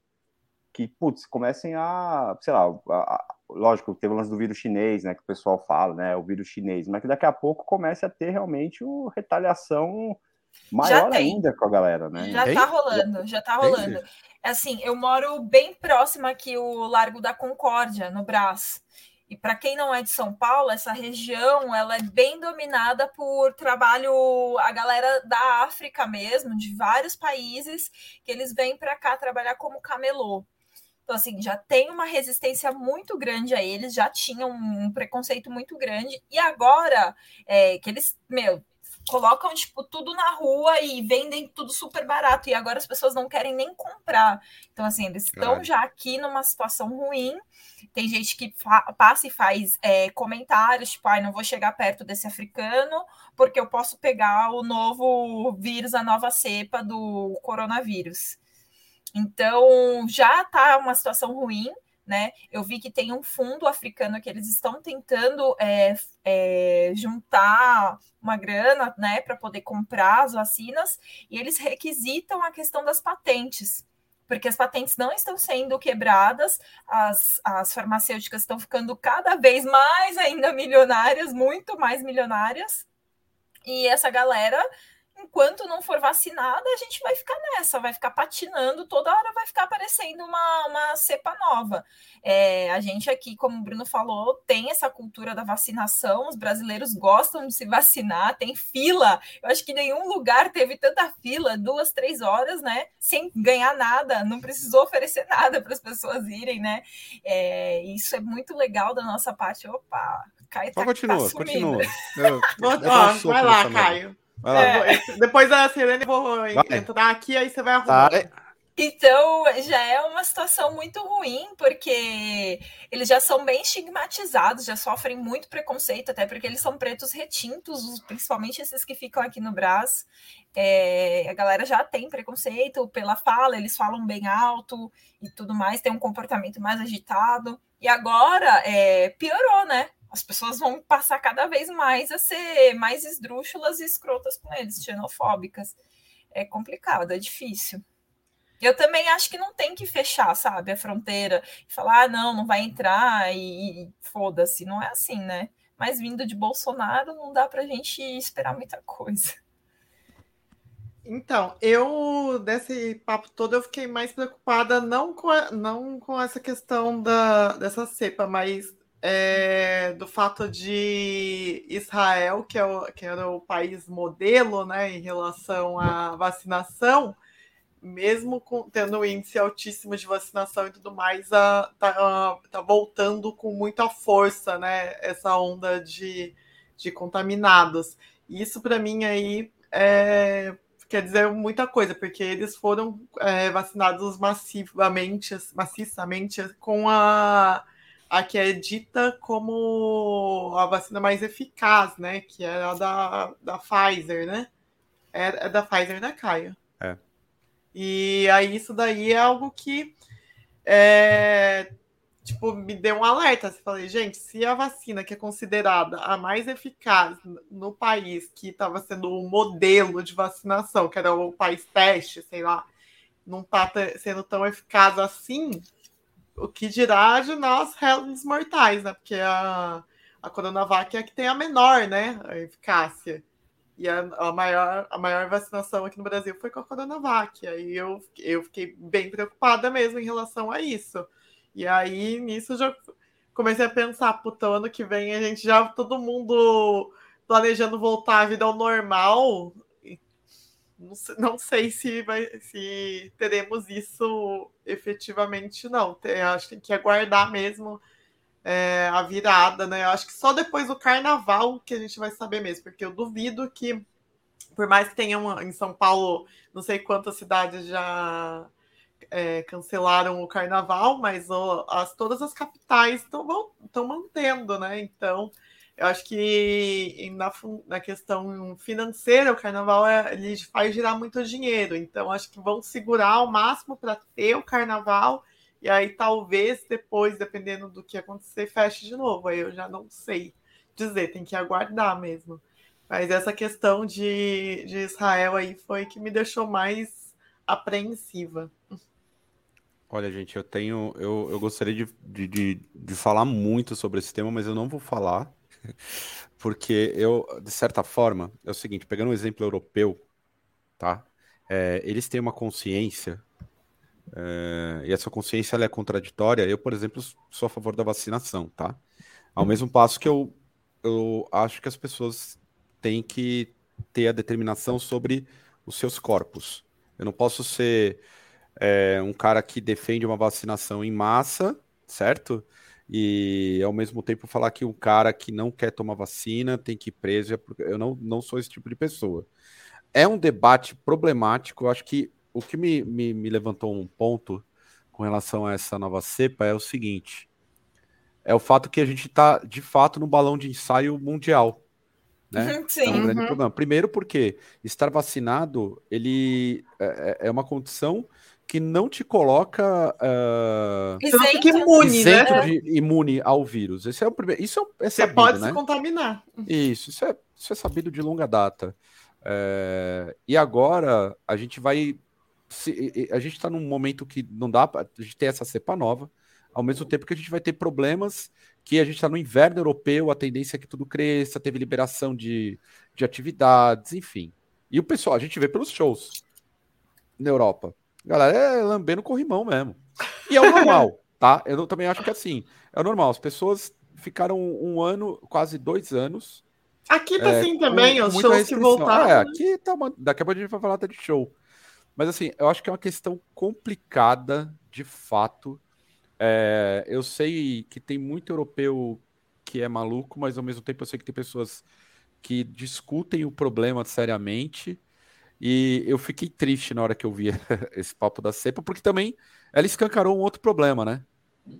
que, putz, comecem a, sei lá, a, a, lógico, teve o lance do vírus chinês, né, que o pessoal fala, né, o vírus chinês, mas que daqui a pouco comece a ter realmente uma retaliação maior ainda com a galera, né? Já tá rolando, já tá rolando. Assim, eu moro bem próximo aqui o Largo da Concórdia, no Brás. E para quem não é de São Paulo, essa região ela é bem dominada por trabalho a galera da África mesmo, de vários países que eles vêm para cá trabalhar como camelô. Então, assim, já tem uma resistência muito grande a eles, já tinham um preconceito muito grande, e agora é, que eles, meu, colocam, tipo, tudo na rua e vendem tudo super barato, e agora as pessoas não querem nem comprar. Então, assim, eles estão já aqui numa situação ruim. Tem gente que passa e faz é, comentários, tipo, ai, não vou chegar perto desse africano, porque eu posso pegar o novo vírus, a nova cepa do coronavírus. Então, já está uma situação ruim, né? Eu vi que tem um fundo africano que eles estão tentando é, é, juntar uma grana, né, para poder comprar as vacinas, e eles requisitam a questão das patentes, porque as patentes não estão sendo quebradas, as, as farmacêuticas estão ficando cada vez mais ainda milionárias, muito mais milionárias, e essa galera enquanto não for vacinada, a gente vai ficar nessa, vai ficar patinando, toda hora vai ficar aparecendo uma, uma cepa nova. É, a gente aqui, como o Bruno falou, tem essa cultura da vacinação, os brasileiros gostam de se vacinar, tem fila. Eu acho que nenhum lugar teve tanta fila, duas, três horas, né? Sem ganhar nada, não precisou oferecer nada para as pessoas irem, né? É, isso é muito legal da nossa parte. Opa, Caio tá, continua, tá continua. Eu, eu vai lá, Caio. É, depois da Selene eu vou entrar aqui, aí você vai arrumar. Tá. Então, já é uma situação muito ruim, porque eles já são bem estigmatizados, já sofrem muito preconceito, até porque eles são pretos retintos, principalmente esses que ficam aqui no Brás. É, a galera já tem preconceito pela fala, eles falam bem alto e tudo mais, tem um comportamento mais agitado. E agora é, piorou, né? As pessoas vão passar cada vez mais a ser mais esdrúxulas e escrotas com eles, xenofóbicas. É complicado, é difícil. Eu também acho que não tem que fechar, sabe, a fronteira e falar, ah, não, não vai entrar e, e foda-se. Não é assim, né? Mas vindo de Bolsonaro, não dá pra gente esperar muita coisa. Então, eu, desse papo todo, eu fiquei mais preocupada não com, a, não com essa questão da, dessa cepa, mas é, do fato de Israel, que, é o, que era o país modelo né, em relação à vacinação, mesmo com, tendo um índice altíssimo de vacinação e tudo mais, está tá voltando com muita força né, essa onda de, de contaminados. Isso, para mim, aí é, quer dizer muita coisa, porque eles foram é, vacinados massivamente, maciçamente com a a que é dita como a vacina mais eficaz, né? Que é a da, da Pfizer, né? É, é da Pfizer, né, Caio? É. E aí isso daí é algo que é, tipo, me deu um alerta. Assim, falei, gente, se a vacina que é considerada a mais eficaz no país, que estava sendo o um modelo de vacinação, que era o país teste, sei lá, não está sendo tão eficaz assim, o que dirá de nós, réis mortais, né? Porque a, a Coronavac é a que tem a menor, né, a eficácia. E a, a, maior, a maior vacinação aqui no Brasil foi com a Coronavac. Aí eu, eu fiquei bem preocupada mesmo em relação a isso. E aí, nisso, já comecei a pensar, puta, ano que vem a gente já, todo mundo planejando voltar à vida ao normal. Não sei, não sei se, vai, se teremos isso efetivamente, não. Acho que tem que aguardar mesmo é, a virada, né? Acho que só depois do carnaval que a gente vai saber mesmo, porque eu duvido que, por mais que tenha em São Paulo, não sei quantas cidades já é, cancelaram o carnaval, mas ó, as, todas as capitais estão mantendo, né? Então, eu acho que na, na questão financeira, o carnaval é, ele faz girar muito dinheiro. Então, acho que vão segurar ao máximo para ter o carnaval. E aí, talvez depois, dependendo do que acontecer, feche de novo. Aí eu já não sei dizer, tem que aguardar mesmo. Mas essa questão de, de Israel aí foi que me deixou mais apreensiva. Olha, gente, eu tenho. Eu, eu gostaria de, de, de, de falar muito sobre esse tema, mas eu não vou falar, porque eu, de certa forma, é o seguinte, pegando um exemplo europeu, tá? É, eles têm uma consciência, é, e essa consciência é contraditória. Eu, por exemplo, sou a favor da vacinação, tá? Ao mesmo passo que eu, eu acho que as pessoas têm que ter a determinação sobre os seus corpos. Eu não posso ser é um cara que defende uma vacinação em massa, certo? E ao mesmo tempo falar que um cara que não quer tomar vacina tem que ir preso. É eu não, não sou esse tipo de pessoa. É um debate problemático. Eu acho que o que me, me, me levantou um ponto com relação a essa nova cepa é o seguinte: é o fato que a gente está, de fato, no balão de ensaio mundial. Né? Sim. É um grande uhum. problema. Primeiro, porque estar vacinado ele é, é uma condição que não te coloca uh, isento, que imune, isento né? de imune ao vírus. Esse é o primeiro. Isso é, é Você sabido, pode né? se contaminar. Isso, isso é, isso é sabido de longa data. É, e agora a gente vai. Se, a gente está num momento que não dá para a gente ter essa cepa nova, ao mesmo tempo que a gente vai ter problemas que a gente está no inverno europeu, a tendência é que tudo cresça, teve liberação de, de atividades, enfim. E o pessoal, a gente vê pelos shows na Europa galera é lambendo corrimão mesmo. E é o normal, tá? Eu também acho que é assim. É o normal. As pessoas ficaram um ano, quase dois anos. Aqui tá é, assim também, os shows que voltaram. É, aqui tá uma... Daqui a pouco a gente vai falar até de show. Mas assim, eu acho que é uma questão complicada, de fato. É, eu sei que tem muito europeu que é maluco, mas ao mesmo tempo eu sei que tem pessoas que discutem o problema seriamente e eu fiquei triste na hora que eu vi esse papo da cepa, porque também ela escancarou um outro problema, né?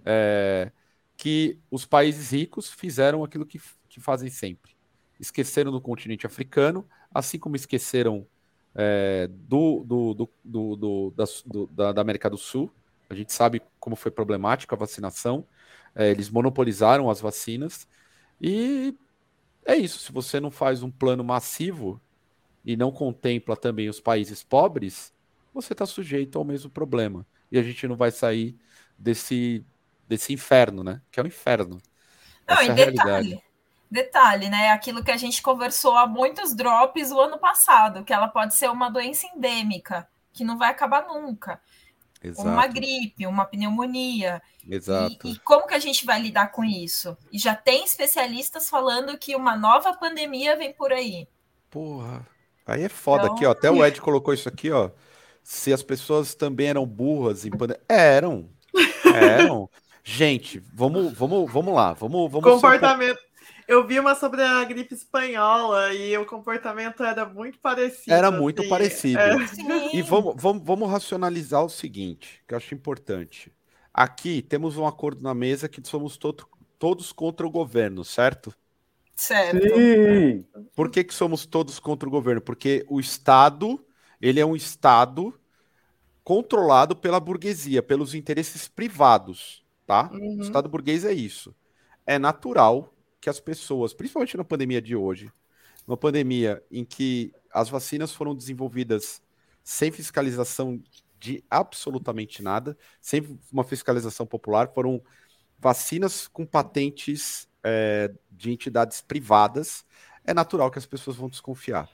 É, que os países ricos fizeram aquilo que, que fazem sempre. Esqueceram do continente africano, assim como esqueceram é, do, do, do, do, da, do da, da, América do Sul. A gente sabe como foi problemática a vacinação. É, eles monopolizaram as vacinas. E é isso. Se você não faz um plano massivo e não contempla também os países pobres, você está sujeito ao mesmo problema. E a gente não vai sair desse, desse inferno, né? Que é o um inferno. Não, Essa e é detalhe, detalhe, né? Aquilo que a gente conversou há muitos drops o ano passado, que ela pode ser uma doença endêmica, que não vai acabar nunca. Exato. Uma gripe, uma pneumonia. Exato. E, e, como que a gente vai lidar com isso? E já tem especialistas falando que uma nova pandemia vem por aí. Porra. Aí é foda então... aqui, ó. Até o Ed colocou isso aqui, ó. Se as pessoas também eram burras em pandemia. Eram. Eram. Gente, vamos, vamos, vamos lá. Vamos, vamos Comportamento. Eu vi uma sobre a gripe espanhola e o comportamento era muito parecido. Era muito assim. parecido. É. E vamos, vamos, vamos racionalizar o seguinte, que eu acho importante. Aqui temos um acordo na mesa que somos to todos contra o governo, certo? Certo. Sim. Por que, que somos todos contra o governo? Porque o Estado, ele é um Estado controlado pela burguesia, pelos interesses privados, tá? Uhum. O Estado burguês é isso. É natural que as pessoas, principalmente na pandemia de hoje, uma pandemia em que as vacinas foram desenvolvidas sem fiscalização de absolutamente nada, sem uma fiscalização popular, foram vacinas com patentes é, de entidades privadas, é natural que as pessoas vão desconfiar.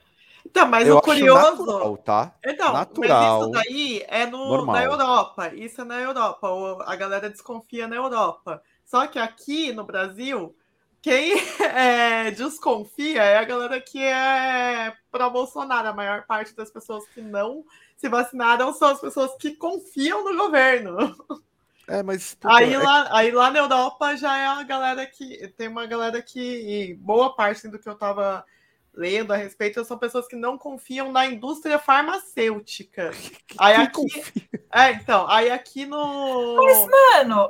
Então, mas Eu o curioso. Natural, tá? Então, natural, mas isso daí é no, na Europa. Isso é na Europa. A galera desconfia na Europa. Só que aqui no Brasil, quem é, desconfia é a galera que é pró-Bolsonaro. A maior parte das pessoas que não se vacinaram são as pessoas que confiam no governo. É, mas. Aí, é... lá, aí lá na Europa já é a galera que. Tem uma galera que. boa parte do que eu tava lendo a respeito são pessoas que não confiam na indústria farmacêutica. Aí aqui, é, então, aí aqui no Mas, mano,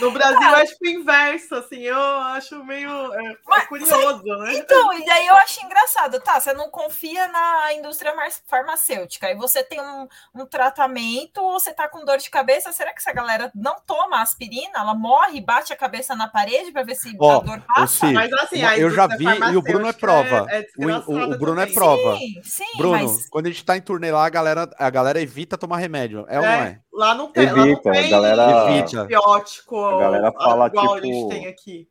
no Brasil é tipo inverso, assim, eu acho meio é, é curioso, né? Então, e daí eu acho engraçado, tá? Você não confia na indústria farmacêutica, aí você tem um, um tratamento, ou você tá com dor de cabeça, será que essa galera não toma aspirina? Ela morre, bate a cabeça na parede para ver se oh, a dor passa? Mas assim, eu já vi e o Bruno é prova. É, é o, o, o, Bruno é também. é prova. Sim, sim, Bruno, mas... quando a gente tá em turnê lá, a galera, a galera evita tomar remédio. É, é ou não é? Lá não tem, evita, lá não tem a galera, evita. antibiótico. A galera fala, igual tipo, a gente tem aqui.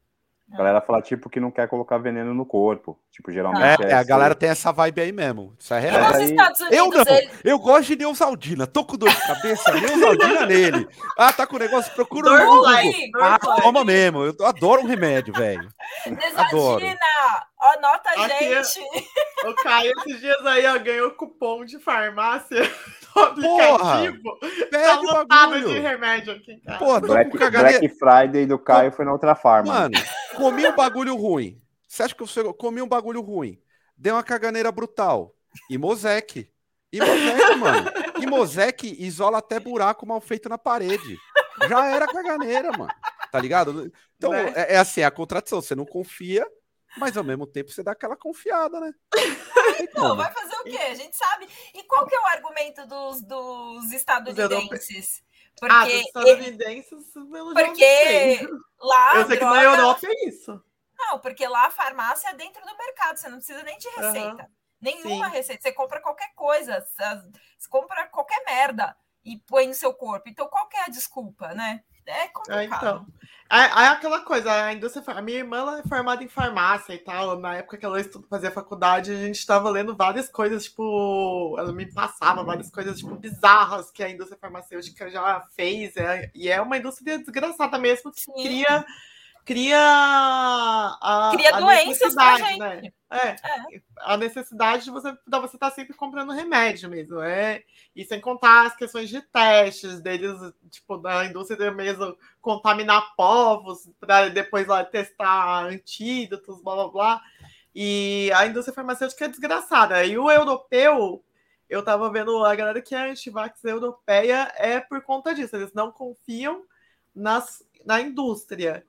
A galera fala, tipo, que não quer colocar veneno no corpo. Tipo, geralmente. É, é a galera tem essa vibe aí mesmo. Isso é real. Aí... Unidos, eu não, ele... eu gosto de Neusaldina. Tô com dor de cabeça, Neusaldina nele. Ah, tá com o negócio, procura um Google. Ah, toma mesmo. Eu adoro um remédio, velho. Neusaldina, anota a gente. O Caio, esses dias aí, ó, ganhou cupom de farmácia no aplicativo. Porra, tá bagulho. de remédio aqui, cara. Porra, Black, Black Friday do Caio foi na outra farma. Mano, comi um bagulho ruim. Você acha que eu comi um bagulho ruim? Deu uma caganeira brutal. E Mosec. E Mosec, mano. E Mosec isola até buraco mal feito na parede. Já era caganeira, mano. Tá ligado? Então, né? é, é, assim, é a contradição. Você não confia, mas ao mesmo tempo você dá aquela confiada, né? Não, vai fazer o quê? A gente sabe. E qual que é o argumento dos, dos estadunidenses? Porque ah, dos estadunidenses, porque lá. Eu sei droga... que na Europa é isso. Não, porque lá a farmácia é dentro do mercado, você não precisa nem de receita. Uhum. Nenhuma Sim. receita. Você compra qualquer coisa, você compra qualquer merda e põe no seu corpo. Então, qual que é a desculpa, né? É complicado. É, então. É, é, aquela coisa, a indústria. A minha irmã é formada em farmácia e tal. Na época que ela estudo, fazia faculdade, a gente estava lendo várias coisas, tipo. Ela me passava várias coisas, tipo, bizarras que a indústria farmacêutica já fez. É, e é uma indústria desgraçada mesmo que Sim. cria cria a, cria a doenças necessidade, né? É, é, a necessidade de você você estar tá sempre comprando remédio mesmo, é. E sem contar as questões de testes deles, tipo, da indústria mesmo contaminar povos para depois lá testar antídotos, blá blá blá. E a indústria farmacêutica é desgraçada. E o europeu, eu tava vendo a galera que é antivax europeia é por conta disso. Eles não confiam nas, na indústria.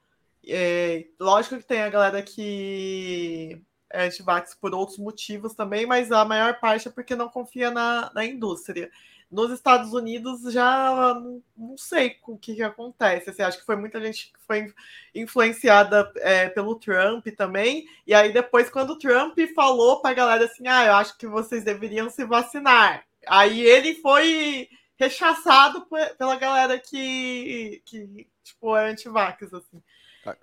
É, lógico que tem a galera que é anti-vax por outros motivos também, mas a maior parte é porque não confia na, na indústria. Nos Estados Unidos já não, não sei o que, que acontece. Assim, acho que foi muita gente que foi influenciada é, pelo Trump também. E aí depois, quando o Trump falou para a galera assim, ah, eu acho que vocês deveriam se vacinar. Aí ele foi rechaçado pela galera que, que tipo, é anti-vax, assim.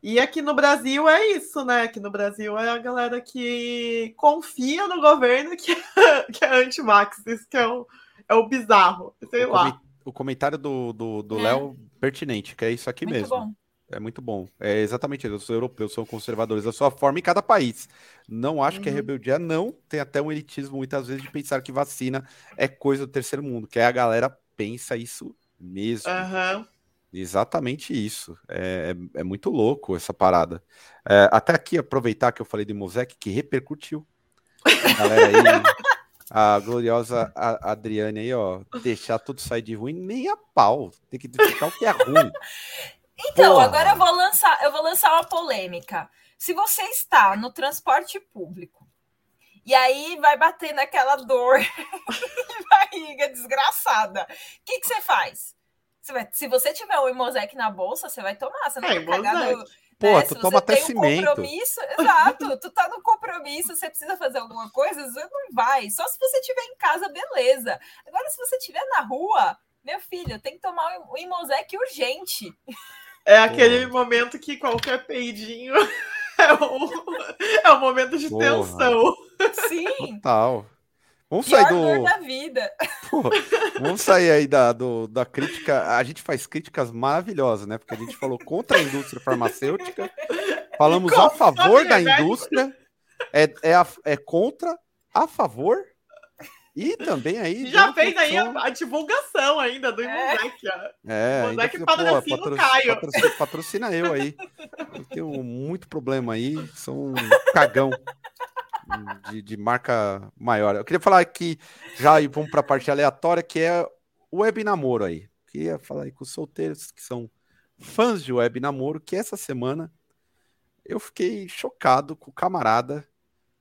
E aqui no Brasil é isso, né? Aqui no Brasil é a galera que confia no governo que, é, que é anti-vax. Isso que é o, é o bizarro. Sei o lá. o comentário do Léo do, do é. pertinente, que é isso aqui muito mesmo. Bom. É muito bom. É exatamente isso. Os europeus são conservadores da sua forma em cada país. Não acho uhum. que é rebeldia, não. Tem até um elitismo muitas vezes de pensar que vacina é coisa do terceiro mundo, que a galera pensa isso mesmo. Uhum. Exatamente isso. É, é, é, muito louco essa parada. É, até aqui, aproveitar que eu falei de Mosec, que repercutiu. A aí, a gloriosa Adriane aí, ó, deixar tudo sair de ruim, nem a pau. Tem que identificar o que é ruim. Então, Porra. agora eu vou lançar, eu vou lançar uma polêmica. Se você está no transporte público E aí vai bater naquela dor de barriga desgraçada. O que, que você faz? Você vai, se você tiver o Imosec na bolsa, você vai tomar. Você não é, vai cagar no, Pô, né? tu Se toma até tem cimento. Um compromisso, exato, tu tá no compromisso, você precisa fazer alguma coisa, você não vai. Só se você estiver em casa, beleza. Agora, se você estiver na rua, meu filho, tem que tomar o Imosec urgente. É aquele Pô. momento que qualquer peidinho é o, é o momento de Porra. tensão. Sim. Total. Vamos sair do. da vida. Pô, vamos sair aí da, do, da crítica. A gente faz críticas maravilhosas, né? Porque a gente falou contra a indústria farmacêutica, falamos a favor da indústria, é, é, a, é contra, a favor. E também aí. Já fez aí a, a, divulgação ainda do Imundec. É, é Imundec patrocina o Caio. Patrocina, patrocina eu aí. Eu tenho muito problema aí, sou um cagão de, de, marca maior. Eu queria falar aqui, já e vamos para a parte aleatória, que é o web namoro aí. Eu queria falar aí com os solteiros que são fãs de web namoro, que essa semana eu fiquei chocado com o camarada,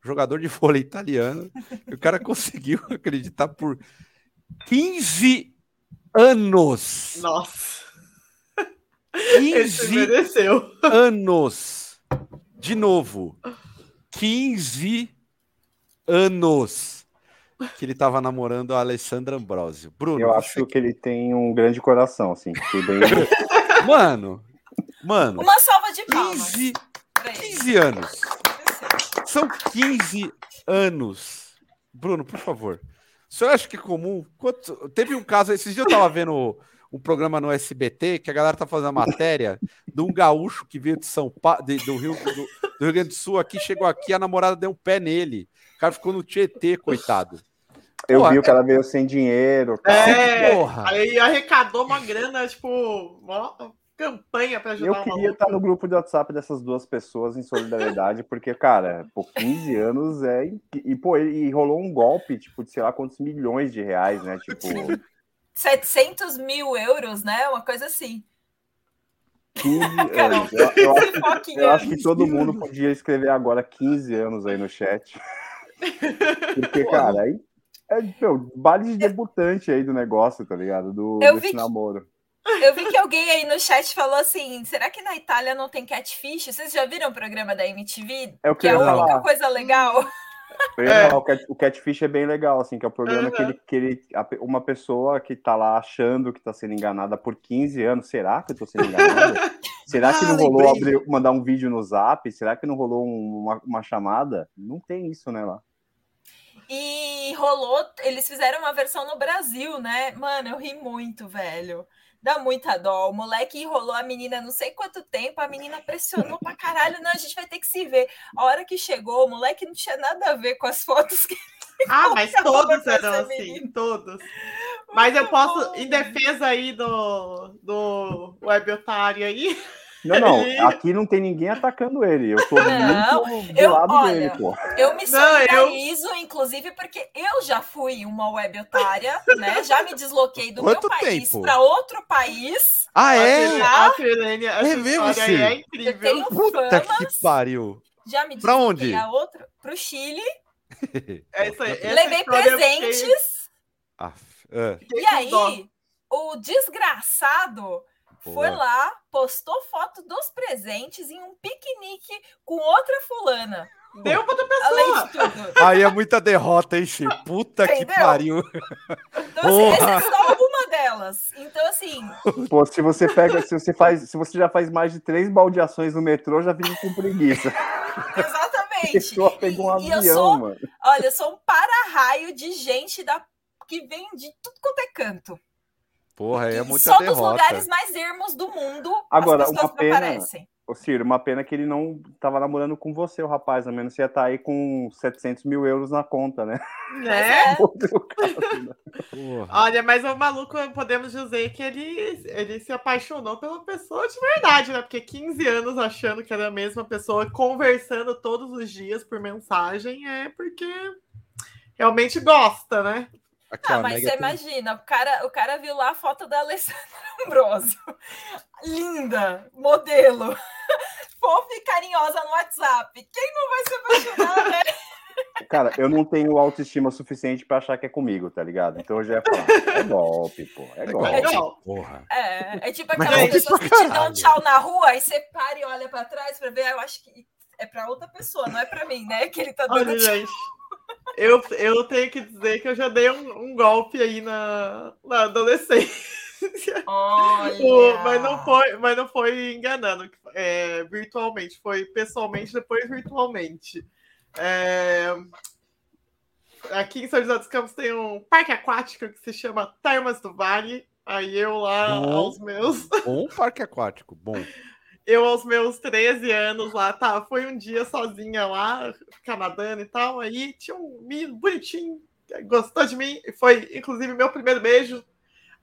jogador de vôlei italiano, que o cara conseguiu acreditar por 15 anos. Nossa. 15 anos. De novo. 15 anos que ele estava namorando a Alessandra Ambrosio. Bruno, eu acho que... que ele tem um grande coração, assim. Bem... mano, mano. Uma salva de palmas. 15, 15 anos. São 15 anos. Bruno, por favor. O senhor acha que é comum? Quanto... Teve um caso, esses dias eu tava vendo um programa no SBT que a galera tá fazendo a matéria de um gaúcho que veio de São Paulo, do, Rio, do, do Rio Grande do Sul, aqui chegou aqui, a namorada deu um pé nele. O cara ficou no Tietê, coitado. Eu porra, vi o cara veio sem dinheiro. Cara. É, porra. aí arrecadou uma grana, tipo, uma campanha para ajudar Eu queria estar no grupo de WhatsApp dessas duas pessoas em solidariedade, porque, cara, por 15 anos é. E, pô, e rolou um golpe, tipo, de sei lá quantos milhões de reais, né? Tipo. 700 mil euros, né? Uma coisa assim. 15 anos. Eu, eu, acho, eu acho que todo mundo podia escrever agora 15 anos aí no chat. Porque, cara, aí é meu, baile de debutante aí do negócio, tá ligado? Do, eu desse namoro. Que, eu vi que alguém aí no chat falou assim: será que na Itália não tem catfish? Vocês já viram o programa da MTV? É o que, que é a única falar. coisa legal. É. o, cat, o Catfish é bem legal, assim, que é o programa uhum. que, ele, que ele, uma pessoa que tá lá achando que tá sendo enganada por 15 anos, será que eu tô sendo enganada? será que ah, não rolou abrir, mandar um vídeo no zap? Será que não rolou uma, uma chamada? Não tem isso, né, lá. E rolou, eles fizeram uma versão no Brasil, né? Mano, eu ri muito, velho. Dá muita dó. O moleque enrolou a menina não sei quanto tempo, a menina pressionou pra caralho. Não, a gente vai ter que se ver. A hora que chegou, o moleque não tinha nada a ver com as fotos que. Ah, mas todos eram assim, menina. todos. Mas eu posso, em defesa aí do, do web otário aí, não, não, aqui não tem ninguém atacando ele. Eu tô não, muito do eu, lado olha, dele, pô. Eu me solidarizo, eu... inclusive, porque eu já fui uma web otária, né? Já me desloquei do Quanto meu país para outro país. Ah, é? A Filene, é mesmo, é incrível. Puta que pariu. Já me pra onde? a outro, pro Chile. é isso aí, Levei presentes. Ah, uh. E aí, o desgraçado foi lá, postou foto dos presentes em um piquenique com outra fulana. Deu pra outra pessoa. Além de tudo. Aí é muita derrota, hein, Xê? Puta Entendeu? que pariu. Então, assim, essa é só uma delas. Então, assim. Pô, se você pega, se você faz, se você já faz mais de três baldeações no metrô, já vive com preguiça. Exatamente. Pegou um e, avião, eu sou, mano. Olha, eu sou um para-raio de gente da, que vem de tudo quanto é canto. Porra, é muita Só derrota. dos lugares mais ermos do mundo Agora, uma pena, aparecem. Ô Ciro, uma pena que ele não tava namorando com você, o rapaz. A menos você ia estar tá aí com 700 mil euros na conta, né? Né? Olha, mas o maluco, podemos dizer que ele, ele se apaixonou pela pessoa de verdade, né? Porque 15 anos achando que era a mesma pessoa, conversando todos os dias por mensagem, é porque realmente gosta, né? Aqui, ah, ó, mas você tem... imagina, o cara, o cara viu lá a foto da Alessandra Ambrosio. Linda, modelo, fofa e carinhosa no WhatsApp. Quem não vai se apaixonar, né? Cara, eu não tenho autoestima suficiente pra achar que é comigo, tá ligado? Então eu já ia falar, é golpe, pô, é, é golpe. É, tipo, Porra. é, é tipo aquelas pessoas que te dão tchau na rua, aí você para e olha pra trás pra ver, eu acho que é pra outra pessoa, não é pra mim, né? Que ele tá dando Olha, gente, eu, eu tenho que dizer que eu já dei um, um golpe aí na, na adolescência. Olha. mas não foi, mas não foi enganando é, virtualmente, foi pessoalmente, depois virtualmente. É, aqui em São José dos Campos tem um parque aquático que se chama Termas do Vale. Aí eu lá bom, aos meus. Bom parque aquático, bom. Eu aos meus 13 anos lá, tá, foi um dia sozinha lá, ficar nadando e tal. Aí tinha um menino bonitinho, gostou de mim, foi inclusive meu primeiro beijo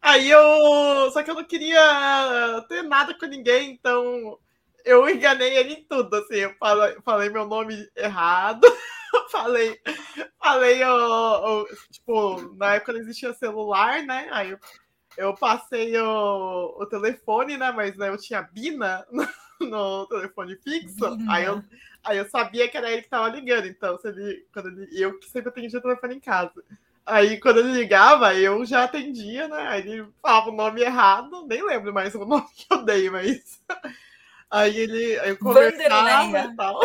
Aí eu. Só que eu não queria ter nada com ninguém, então eu enganei ele em tudo. Assim, eu falei, falei meu nome errado. falei, falei, eu, tipo, na época não existia celular, né? Aí eu, eu passei o, o telefone, né? Mas né, eu tinha Bina no, no telefone fixo. Aí eu, aí eu sabia que era ele que tava ligando. Então, se ele, quando ele, eu sempre atendia o telefone em casa. Aí quando ele ligava, eu já atendia, né? Aí ele falava o nome errado, nem lembro mais o nome que eu dei, mas. Aí ele. Aí eu conversava e tal.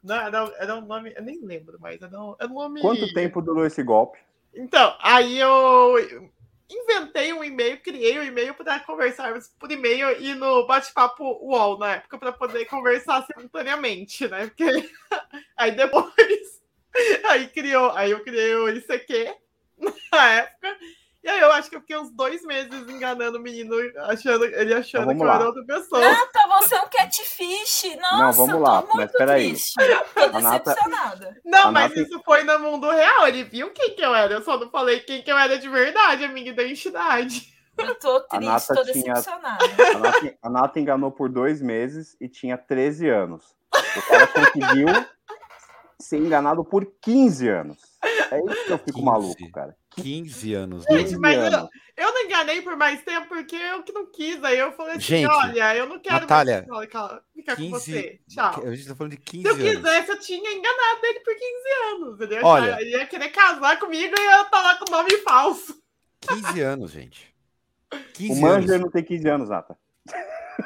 Não, era, era um nome. Eu nem lembro mais. Era um, era um nome. Quanto tempo durou esse golpe? Então, aí eu inventei um e-mail, criei um e-mail para conversarmos por e-mail e no bate-papo UOL na época para poder conversar simultaneamente, né? Porque aí depois Aí criou, aí eu criei o ICQ na época. E aí eu acho que eu fiquei uns dois meses enganando o menino, achando, ele achando então, que eu era outra pessoa. Nata, você é um catfish. Nossa, não, vamos lá, tô muito mas peraí. triste. Tô decepcionada. Não, mas Nata... isso foi no mundo real. Ele viu quem que eu era. Eu só não falei quem que eu era de verdade, a minha identidade. Eu tô triste, tô decepcionada. A Nata, a Nata enganou por dois meses e tinha 13 anos. O cara conseguiu ser enganado por 15 anos. É isso que eu fico 15, maluco, cara. 15 anos. Gente, né? mas eu, eu, não enganei por mais tempo porque eu que não quis. Aí eu falei assim: gente, olha, eu não quero Natália, mais ficar 15, com você. Tchau. A gente tá falando de 15 Se eu quisesse, eu tinha enganado ele por 15 anos. Ele ia, olha, ele ia querer casar comigo e ia estar lá com nome falso. 15 anos, gente. 15 o Manger não tem 15 anos, Nata.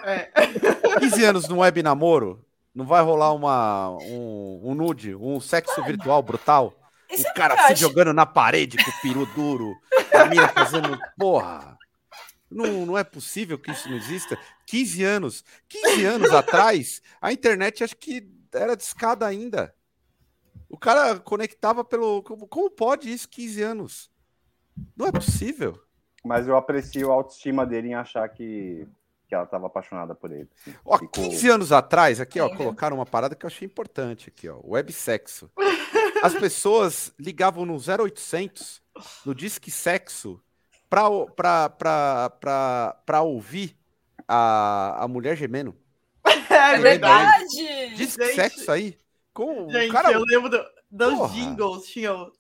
É. 15 anos no web namoro? Não vai rolar uma, um, um nude, um sexo virtual brutal? O é cara se jogando na parede com o peru duro, a mina fazendo. Porra! Não, não é possível que isso não exista. 15 anos. 15 anos atrás, a internet acho que era discada ainda. O cara conectava pelo. Como pode isso, 15 anos? Não é possível. Mas eu aprecio a autoestima dele em achar que que ela estava apaixonada por ele. Assim. Ó, Ficou... 15 anos atrás, aqui, ó, colocaram uma parada que eu achei importante aqui, ó, websexo. As pessoas ligavam no 0800, no Disque Sexo, para ouvir a, a mulher gemendo. É, é verdade! Disque gente, Sexo aí. Com, gente, cara... eu lembro do, dos Porra. jingles, tinha o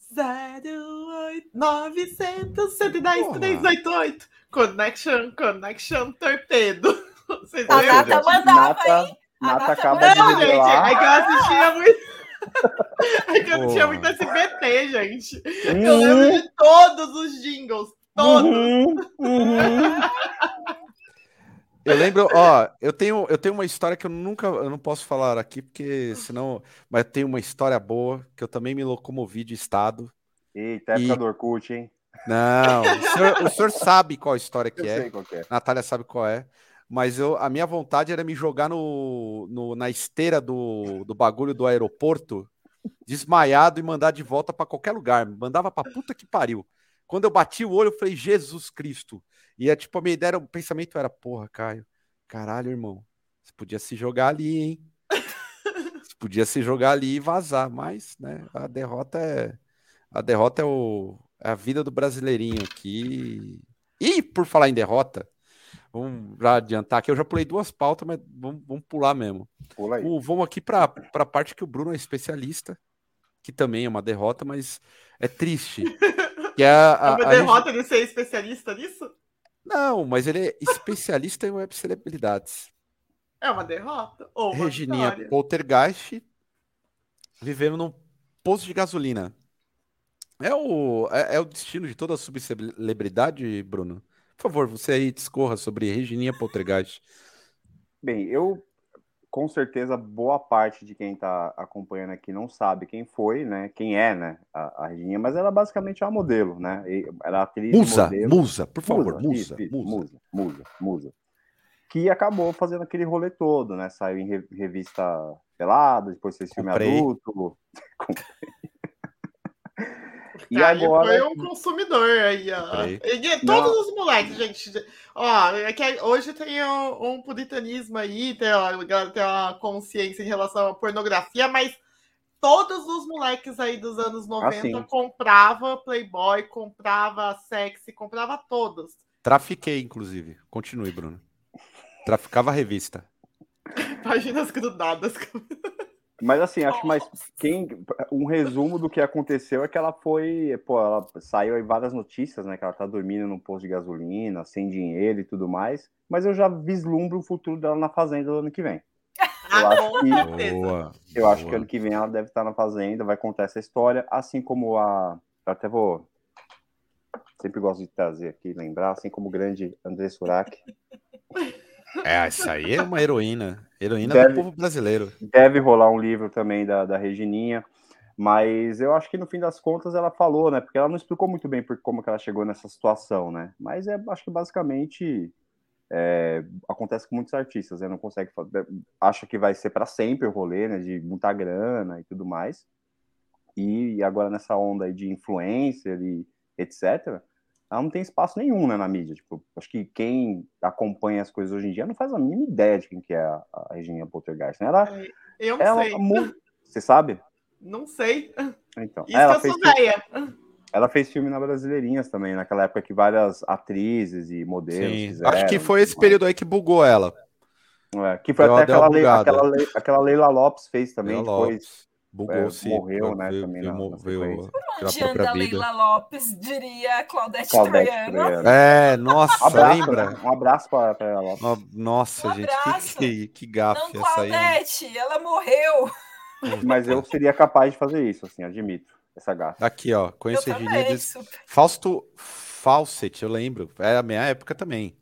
900 110 388. Connection, Connection Torpedo. Vocês a Nata mandava, Nata, hein? Nata acaba de Não, gente, é que eu assistia muito. é que eu não tinha muito SBT, gente. Uhum. Eu lembro de todos os jingles. Todos. Uhum. Uhum. Eu lembro, ó, eu tenho, eu tenho uma história que eu nunca, eu não posso falar aqui, porque senão, mas tenho uma história boa, que eu também me locomovi de estado. Eita, época e... do Orkut, hein? Não, o senhor, o senhor sabe qual história que eu é. Sei qual que é. Natália sabe qual é. Mas eu, a minha vontade era me jogar no, no na esteira do, do bagulho do aeroporto, desmaiado e mandar de volta para qualquer lugar. Me mandava pra puta que pariu. Quando eu bati o olho, eu falei, Jesus Cristo. E é tipo, a minha ideia, o pensamento era, porra, Caio, caralho, irmão, você podia se jogar ali, hein? Você podia se jogar ali e vazar, mas, né, a derrota é. A derrota é o, a vida do brasileirinho aqui. E por falar em derrota, vamos já adiantar que eu já pulei duas pautas, mas vamos, vamos pular mesmo. Pula aí. O, vamos aqui para a parte que o Bruno é especialista, que também é uma derrota, mas é triste. Que é, a, é uma derrota gente... de ser especialista nisso? Não, mas ele é especialista em web celebridades. É uma derrota? Ou uma Regininha vitória. Poltergeist vivendo num posto de gasolina. É o, é, é o destino de toda subcelebridade, Bruno? Por favor, você aí discorra sobre Regininha Poltergeist. Bem, eu com certeza boa parte de quem está acompanhando aqui não sabe quem foi, né? Quem é, né? A, a Regininha, mas ela basicamente é uma modelo, né? Ela é atriz musa, modelo. musa, por favor, musa, musa, musa, musa, musa, musa, que acabou fazendo aquele rolê todo, né? Saiu em revista pelada, depois fez filme Comprei. adulto. E agora... foi um consumidor aí, ó. E, todos Não. os moleques, gente. Ó, é que hoje tem um, um puritanismo aí, tem, ó, tem uma consciência em relação à pornografia, mas todos os moleques aí dos anos 90 ah, comprava Playboy, comprava sexy, comprava todos. Trafiquei, inclusive. Continue, Bruno. Traficava a revista. Páginas grudadas. Mas assim, acho mais quem um resumo do que aconteceu é que ela foi, pô, ela saiu aí várias notícias, né, que ela tá dormindo num posto de gasolina, sem dinheiro e tudo mais, mas eu já vislumbro o futuro dela na fazenda do ano que vem. Eu ah, acho que, boa, eu boa. acho que ano que vem ela deve estar na fazenda, vai contar essa história, assim como a, eu até vou sempre gosto de trazer aqui, lembrar, assim como o grande André Surak. É, isso aí é uma heroína. Heroína deve, do povo brasileiro. Deve rolar um livro também da, da Regininha. Mas eu acho que no fim das contas ela falou, né? Porque ela não explicou muito bem por como que ela chegou nessa situação, né? Mas é, acho que basicamente é, acontece com muitos artistas, né? Não consegue fazer, acha que vai ser para sempre o rolê, né? De muita grana e tudo mais. E agora nessa onda aí de influencer e etc ela não tem espaço nenhum né, na mídia. Tipo, acho que quem acompanha as coisas hoje em dia não faz a mínima ideia de quem que é a, a Regina Poltergeist. Né? Ela, é, eu não ela, sei. Você sabe? Não sei. Então, Isso ela fez filme, ela fez filme na Brasileirinhas também, naquela época que várias atrizes e modelos Sim, fizeram. Acho que foi esse período aí que bugou ela. É, que foi até aquela, Lei, aquela, aquela Leila Lopes fez também, Leila depois Lopes. Bugou, é. Morreu, né? Veio, também veio, na, veio, Por onde anda Leila Lopes, diria Claudete, Claudete Troiano. É, nossa, abraço, lembra? Né? Um abraço para ela Lopes. Nossa, um gente, que, que, que gafe Não, essa aí. Claudete, ela morreu. Mas eu seria capaz de fazer isso, assim, admito, essa gafe. Aqui, ó, conheci Genides. Fausto Fawcett, eu lembro, é a minha época também.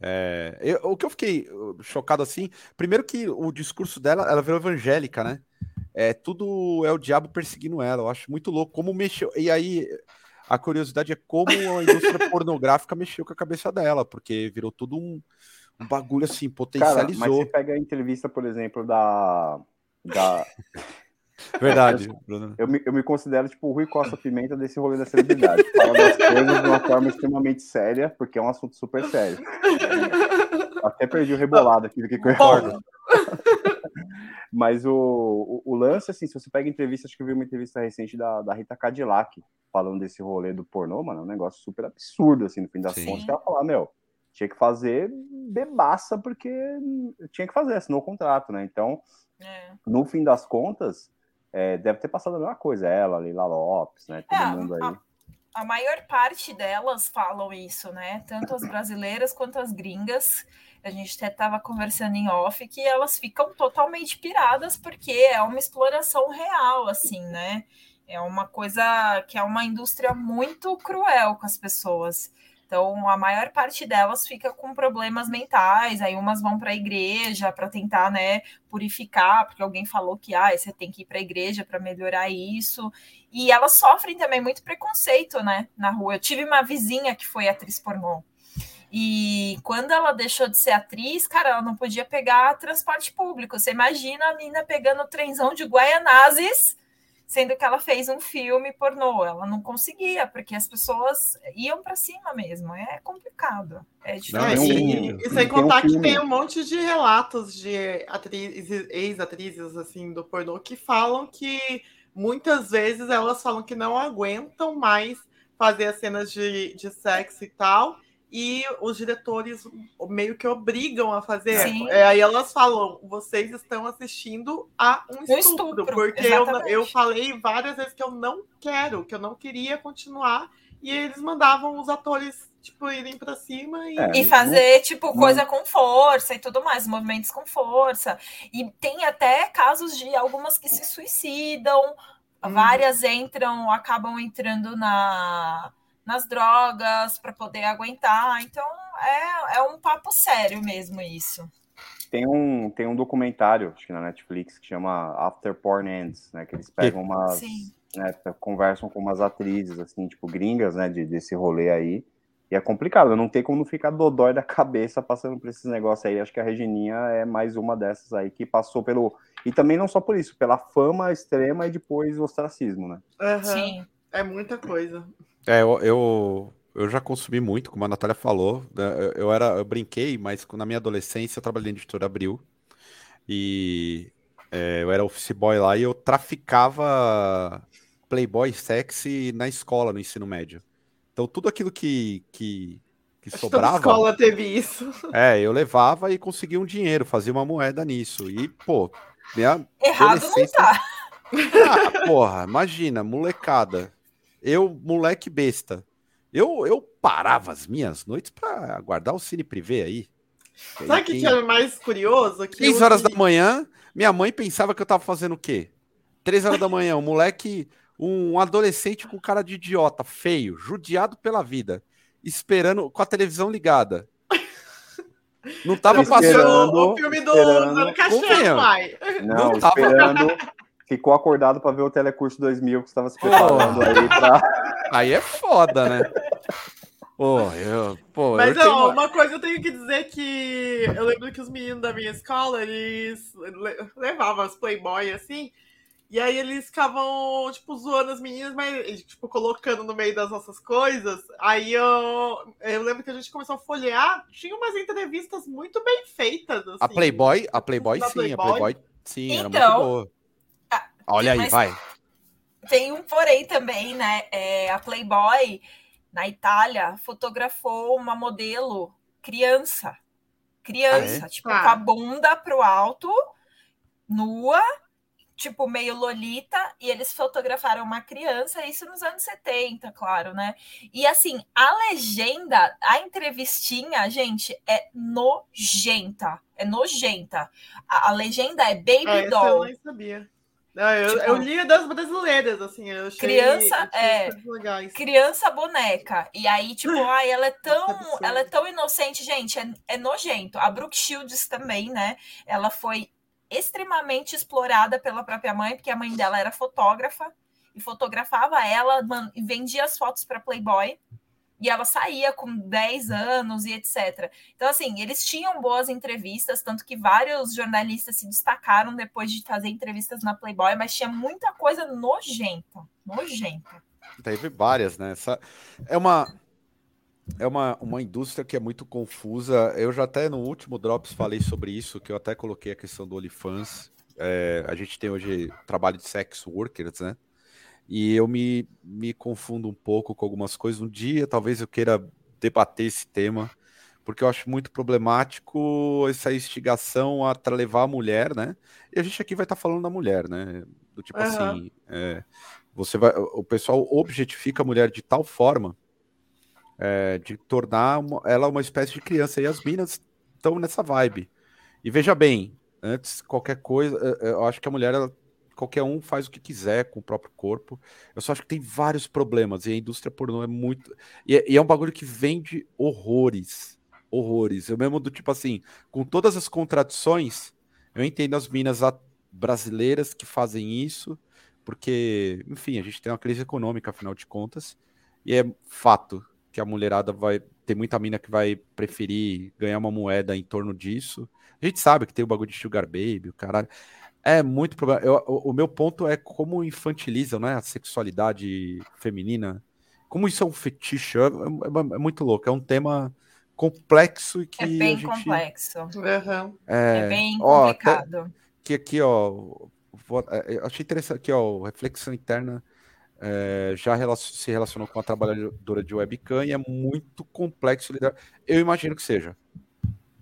É, eu, o que eu fiquei uh, chocado assim, primeiro que o discurso dela, ela virou evangélica, né? É, tudo é o diabo perseguindo ela. Eu acho muito louco como mexeu. E aí a curiosidade é como a indústria pornográfica mexeu com a cabeça dela, porque virou tudo um, um bagulho assim, potencializou. Cara, mas você pega a entrevista, por exemplo, da. da... Verdade. Eu, eu, me, eu me considero tipo o Rui Costa Pimenta desse rolê da celebridade. Fala das coisas de uma forma extremamente séria, porque é um assunto super sério. Até perdi o rebolado aqui do que eu recordo. Mas o, o, o, lance, assim, se você pega entrevista, acho que eu vi uma entrevista recente da, da Rita Cadillac falando desse rolê do pornô, mano, é um negócio super absurdo, assim, no fim das Sim. contas, ela falar, meu, tinha que fazer bebaça porque tinha que fazer, assinou o contrato, né? Então, é. no fim das contas, é, deve ter passado a mesma coisa, ela, Leila Lopes, né? Todo é, mundo aí. A, a maior parte delas falam isso, né? Tanto as brasileiras quanto as gringas a gente até estava conversando em off que elas ficam totalmente piradas porque é uma exploração real, assim, né? É uma coisa que é uma indústria muito cruel com as pessoas. Então, a maior parte delas fica com problemas mentais, aí umas vão para a igreja para tentar, né, purificar, porque alguém falou que ah, você tem que ir para a igreja para melhorar isso. E elas sofrem também muito preconceito, né, na rua. Eu tive uma vizinha que foi atriz pornô. E quando ela deixou de ser atriz, cara, ela não podia pegar transporte público. Você imagina a mina pegando o trenzão de Guaianazes, sendo que ela fez um filme pornô. Ela não conseguia, porque as pessoas iam para cima mesmo. É complicado. É difícil. Não, e, e, sem contar que tem um monte de relatos de atrizes, ex-atrizes assim do pornô que falam que muitas vezes elas falam que não aguentam mais fazer as cenas de, de sexo e tal e os diretores meio que obrigam a fazer. É, aí elas falam: vocês estão assistindo a um estupro, estupro porque eu, eu falei várias vezes que eu não quero, que eu não queria continuar, e eles mandavam os atores tipo irem para cima e, é, e fazer tipo coisa com força e tudo mais, movimentos com força. E tem até casos de algumas que se suicidam Hum. Várias entram, acabam entrando na, nas drogas para poder aguentar. Então é, é um papo sério mesmo isso. Tem um, tem um documentário, acho que na Netflix, que chama After Porn Ends, né? Que eles pegam umas. Né, conversam com umas atrizes, assim, tipo, gringas, né? De, desse rolê aí. E é complicado, não tem como não ficar dodói da cabeça passando por esses negócios aí. Acho que a Regininha é mais uma dessas aí que passou pelo. E também não só por isso, pela fama extrema e depois o ostracismo, né? Uhum. Sim. É muita coisa. É, eu, eu, eu, já consumi muito, como a Natália falou. Né? Eu, era, eu brinquei, mas na minha adolescência eu trabalhei em editora Abril. E é, eu era office boy lá e eu traficava Playboy sexy na escola, no ensino médio. Então tudo aquilo que, que, que sobrava. A escola teve isso. É, eu levava e conseguia um dinheiro, fazia uma moeda nisso. E, pô, minha. Errado não tá. Ah, porra, imagina, molecada. Eu, moleque besta. Eu, eu parava as minhas noites para guardar o cine privê aí. Sabe o que, que é mais curioso? Que 15 horas da manhã, minha mãe pensava que eu tava fazendo o quê? 3 horas da manhã, o moleque um adolescente com cara de idiota, feio, judiado pela vida, esperando com a televisão ligada. Não tava passando o filme do Zano Caixão, pai. Não, não tava... esperando. Ficou acordado para ver o Telecurso 2000 que estava se preparando oh. aí pra... Aí é foda, né? Pô, eu, pô, Mas eu ó, uma coisa eu tenho que dizer que eu lembro que os meninos da minha escola, eles levavam as Playboy assim, e aí eles ficavam, tipo, zoando as meninas, mas, tipo, colocando no meio das nossas coisas. Aí eu, eu lembro que a gente começou a folhear, tinha umas entrevistas muito bem feitas. Assim, a Playboy, a Playboy sim, Playboy. a Playboy sim, então, era muito então, boa. Olha aí, vai. Tem um porém também, né? É, a Playboy, na Itália, fotografou uma modelo criança. Criança, ah, é? tipo, ah. com a bunda pro alto, nua, tipo, meio lolita, e eles fotografaram uma criança, isso nos anos 70, claro, né? E assim, a legenda, a entrevistinha, gente, é nojenta. É nojenta. A, a legenda é Baby é, Doll. Eu nem sabia. Não, eu, tipo, eu li das brasileiras, assim, eu achei, criança é criança boneca e aí tipo, ai, ela é tão, ela é tão inocente, gente, é, é nojento. A Brooke Shields também, né? Ela foi extremamente explorada pela própria mãe, porque a mãe dela era fotógrafa e fotografava ela e vendia as fotos para Playboy. E ela saía com 10 anos e etc. Então, assim, eles tinham boas entrevistas, tanto que vários jornalistas se destacaram depois de fazer entrevistas na Playboy, mas tinha muita coisa nojenta. Nojenta. Teve várias, né? Essa é uma é uma, uma indústria que é muito confusa. Eu já até no último Drops falei sobre isso, que eu até coloquei a questão do OnlyFans. É, a gente tem hoje trabalho de sex workers, né? E eu me, me confundo um pouco com algumas coisas. Um dia talvez eu queira debater esse tema, porque eu acho muito problemático essa instigação a levar a mulher, né? E a gente aqui vai estar tá falando da mulher, né? Do tipo uhum. assim, é, você vai, o pessoal objetifica a mulher de tal forma é, de tornar uma, ela uma espécie de criança. E as minas estão nessa vibe. E veja bem, antes qualquer coisa, é, é, eu acho que a mulher, ela, qualquer um faz o que quiser com o próprio corpo. Eu só acho que tem vários problemas e a indústria pornô é muito. E é, e é um bagulho que vende horrores. Horrores. Eu mesmo do tipo assim, com todas as contradições, eu entendo as minas brasileiras que fazem isso, porque, enfim, a gente tem uma crise econômica, afinal de contas, e é fato que a mulherada vai. Tem muita mina que vai preferir ganhar uma moeda em torno disso. A gente sabe que tem o bagulho de Sugar Baby, o caralho. É muito problema. Eu, o, o, meu ponto é como infantilizam né, a sexualidade feminina. Como isso é um fetiche. É, é, é muito louco. É um tema complexo e que. É bem gente... complexo. Uhum. É, é, bem complicado. Ó, que aqui, ó. É, achei interessante aqui, ó. Reflexão interna é, já se relacionou com a trabalhadora de webcam e é muito complexo lidar. Eu imagino que seja.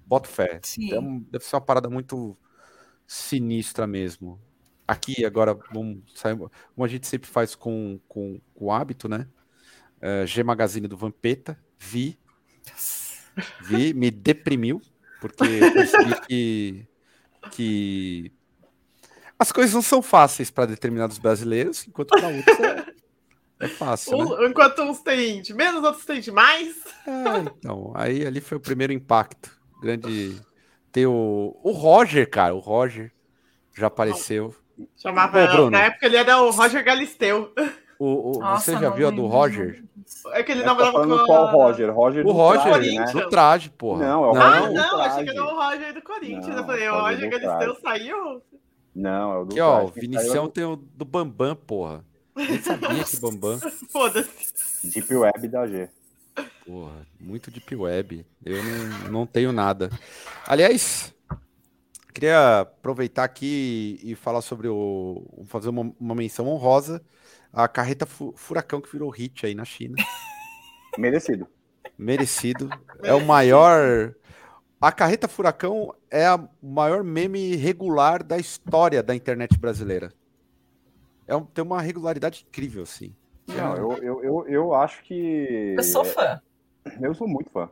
Boto fé. Então, deve ser uma parada muito sinistra mesmo. Aqui, agora, vamos sair, como a gente sempre faz com, com, com o hábito, né? É, G Magazine do Vampeta, vi. Vi, me deprimiu, porque percebi que, que As coisas não são fáceis para determinados brasileiros, enquanto para outros é, é fácil. Né? Enquanto uns têm de menos, outros têm de mais. É, então, aí ali foi o primeiro impacto. Grande. Ter o, o Roger, cara, o Roger já apareceu. Chamava, Pô, na época ele era o Roger Galisteu. O, o Nossa, você já viu a do Roger? É que ele tá namorava com a... qual Roger? Roger o Roger, traje, né? do traje, porra. Não, é o não. Ah, não, achei que era o Roger do Corinthians. Não, eu falei, o Roger Galisteu saiu? Não, é o do Aqui, ó, o Vinicião tem o do Bambam, porra. Nem sabia que Bambam. Foda-se. Deep Web da G. Porra, muito Deep Web. Eu não, não tenho nada. Aliás, queria aproveitar aqui e falar sobre o. fazer uma, uma menção honrosa a carreta furacão que virou hit aí na China. Merecido. Merecido. É o maior. A carreta furacão é o maior meme regular da história da internet brasileira. É um, tem uma regularidade incrível, assim. Não, eu, eu, eu, eu acho que. Eu sou fã. Eu sou muito fã.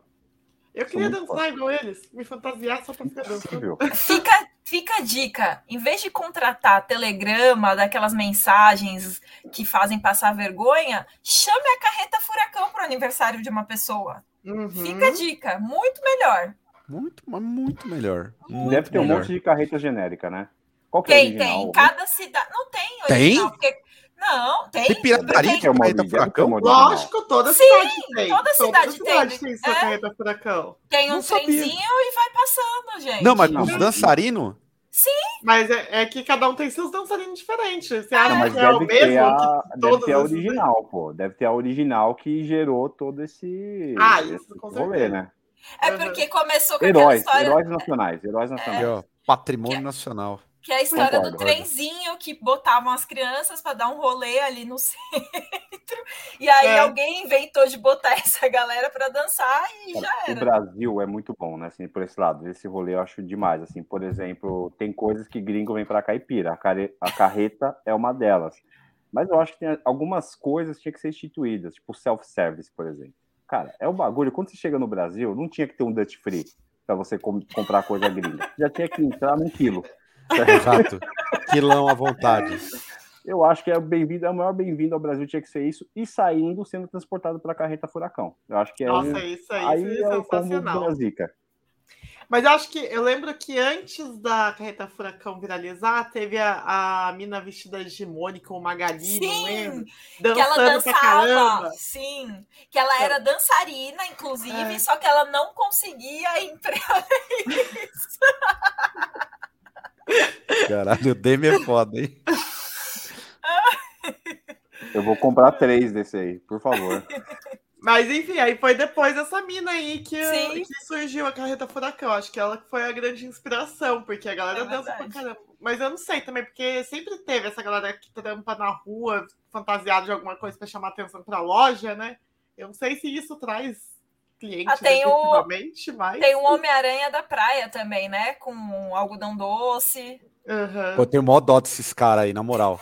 Eu queria dançar igual eles, me fantasiar só pra ficar dançando. Fica, fica a dica: em vez de contratar telegrama, daquelas mensagens que fazem passar vergonha, chame a carreta furacão pro aniversário de uma pessoa. Uhum. Fica a dica, muito melhor. Muito, mas muito melhor. Muito Deve ter melhor. um monte de carreta genérica, né? Qual que tem, é tem. Cada cidade. Não tem original, tem? porque não, tem. Tem pirataria que é uma carreta furacão? Lógico, toda Sim, cidade tem. Toda cidade, toda cidade tem. tem sua é. carreta furacão. Tem um trenzinho e vai passando, gente. Não, mas os dançarinos? Sim. Mas é, é, que cada um tem seus dançarinos diferentes. Você acha não, que é o mesmo? A, deve ter a original, pô. Deve ter a original que gerou todo esse. Ah, isso, esse com rolê, certeza. né? É porque começou com heróis, história... Heróis nacionais, heróis nacionais. É. Patrimônio que... nacional. Que é a história Concordo, do trenzinho que botavam as crianças para dar um rolê ali no centro. E aí é. alguém inventou de botar essa galera para dançar e já era. O Brasil é muito bom, né? Assim, por esse lado. Esse rolê eu acho demais. Assim, por exemplo, tem coisas que gringo vem para caipira. A, care... a carreta é uma delas. Mas eu acho que tem algumas coisas que tinham que ser instituídas, tipo self-service, por exemplo. Cara, é o um bagulho. Quando você chega no Brasil, não tinha que ter um Dutch Free para você com comprar coisa gringa. Já tinha que entrar num quilo. Exato. Quilão à vontade. Eu acho que é bem-vindo, é o maior bem-vindo ao Brasil tinha que ser isso e saindo sendo transportado para a carreta furacão. Eu acho que é Nossa, isso aí, aí isso é, é sensacional. Mas eu acho que eu lembro que antes da carreta furacão viralizar, teve a, a mina vestida de Mônica ou Magali, sim, não lembro? que ela dançava, sim, que ela era dançarina, inclusive, é. só que ela não conseguia emprego. Caralho, o Demi é foda, hein? Eu vou comprar três desse aí, por favor. Mas enfim, aí foi depois dessa mina aí que, que surgiu a carreta furacão. Acho que ela foi a grande inspiração, porque a galera é dança pra caramba. Mas eu não sei também, porque sempre teve essa galera que trampa na rua, fantasiada de alguma coisa para chamar atenção pra loja, né? Eu não sei se isso traz cliente ah, tem o, mas... Tem um Homem-Aranha da praia também, né? Com algodão doce. Uhum. Eu tenho mó dó desses caras aí, na moral.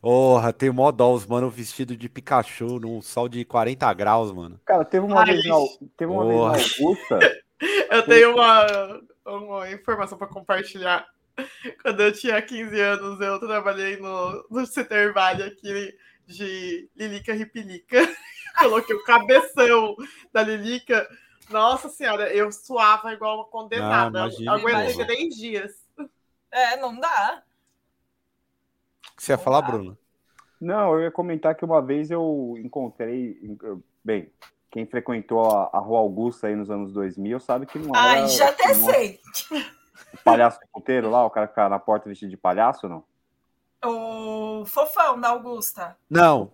Porra, tem mó dó os mano vestido de Pikachu num sol de 40 graus, mano. Cara, teve uma Ai, vez na, teve uma Porra. vez na Augusta. eu tenho uma, uma informação para compartilhar. Quando eu tinha 15 anos, eu trabalhei no, no Citervalho aqui de Lilica Ripilica. Coloquei o cabeção da Lilica. Nossa senhora, eu suava igual uma condenada. Ah, Aguentei três dias. É, não dá. O que você ia falar, Bruno? Não, eu ia comentar que uma vez eu encontrei. Bem, quem frequentou a, a Rua Augusta aí nos anos 2000 sabe que não era. Ai, já até sei. O palhaço puteiro lá, o cara que na porta vestido de palhaço, não? O fofão da Augusta. Não,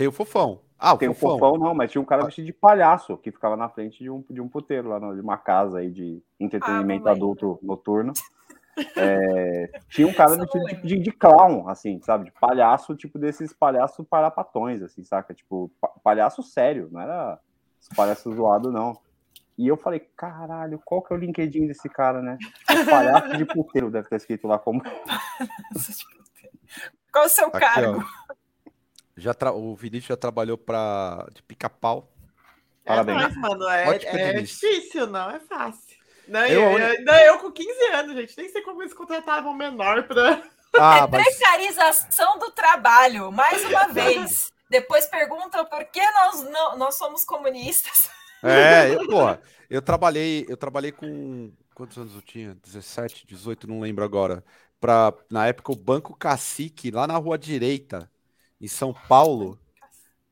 tem o fofão. Ah, o tem fofão. o fofão, não, mas tinha um cara vestido de palhaço que ficava na frente de um, de um puteiro lá, de uma casa aí de entretenimento ah, adulto noturno. É, tinha um cara vestido de, de, de, clown, assim, sabe? De palhaço, tipo desses palhaços parapatões, assim, saca? Tipo, palhaço sério, não era palhaço zoado, não. E eu falei, caralho, qual que é o LinkedIn desse cara, né? Palhaço de puteiro deve ter escrito lá como. Qual o seu Aqui, cargo? Ó. Já tra... O Vinícius já trabalhou para de pica-pau. É Parabéns. mano, é, é difícil, não é fácil. Não, eu, eu, eu, não, eu com 15 anos, gente, nem sei como eles contratavam menor para Ah, é mas... precarização do trabalho, mais uma vez. Depois perguntam por que nós não nós somos comunistas. É, eu, pô, eu trabalhei, eu trabalhei com quantos anos eu tinha? 17, 18, não lembro agora. Para na época o Banco Cacique lá na Rua Direita, em São Paulo,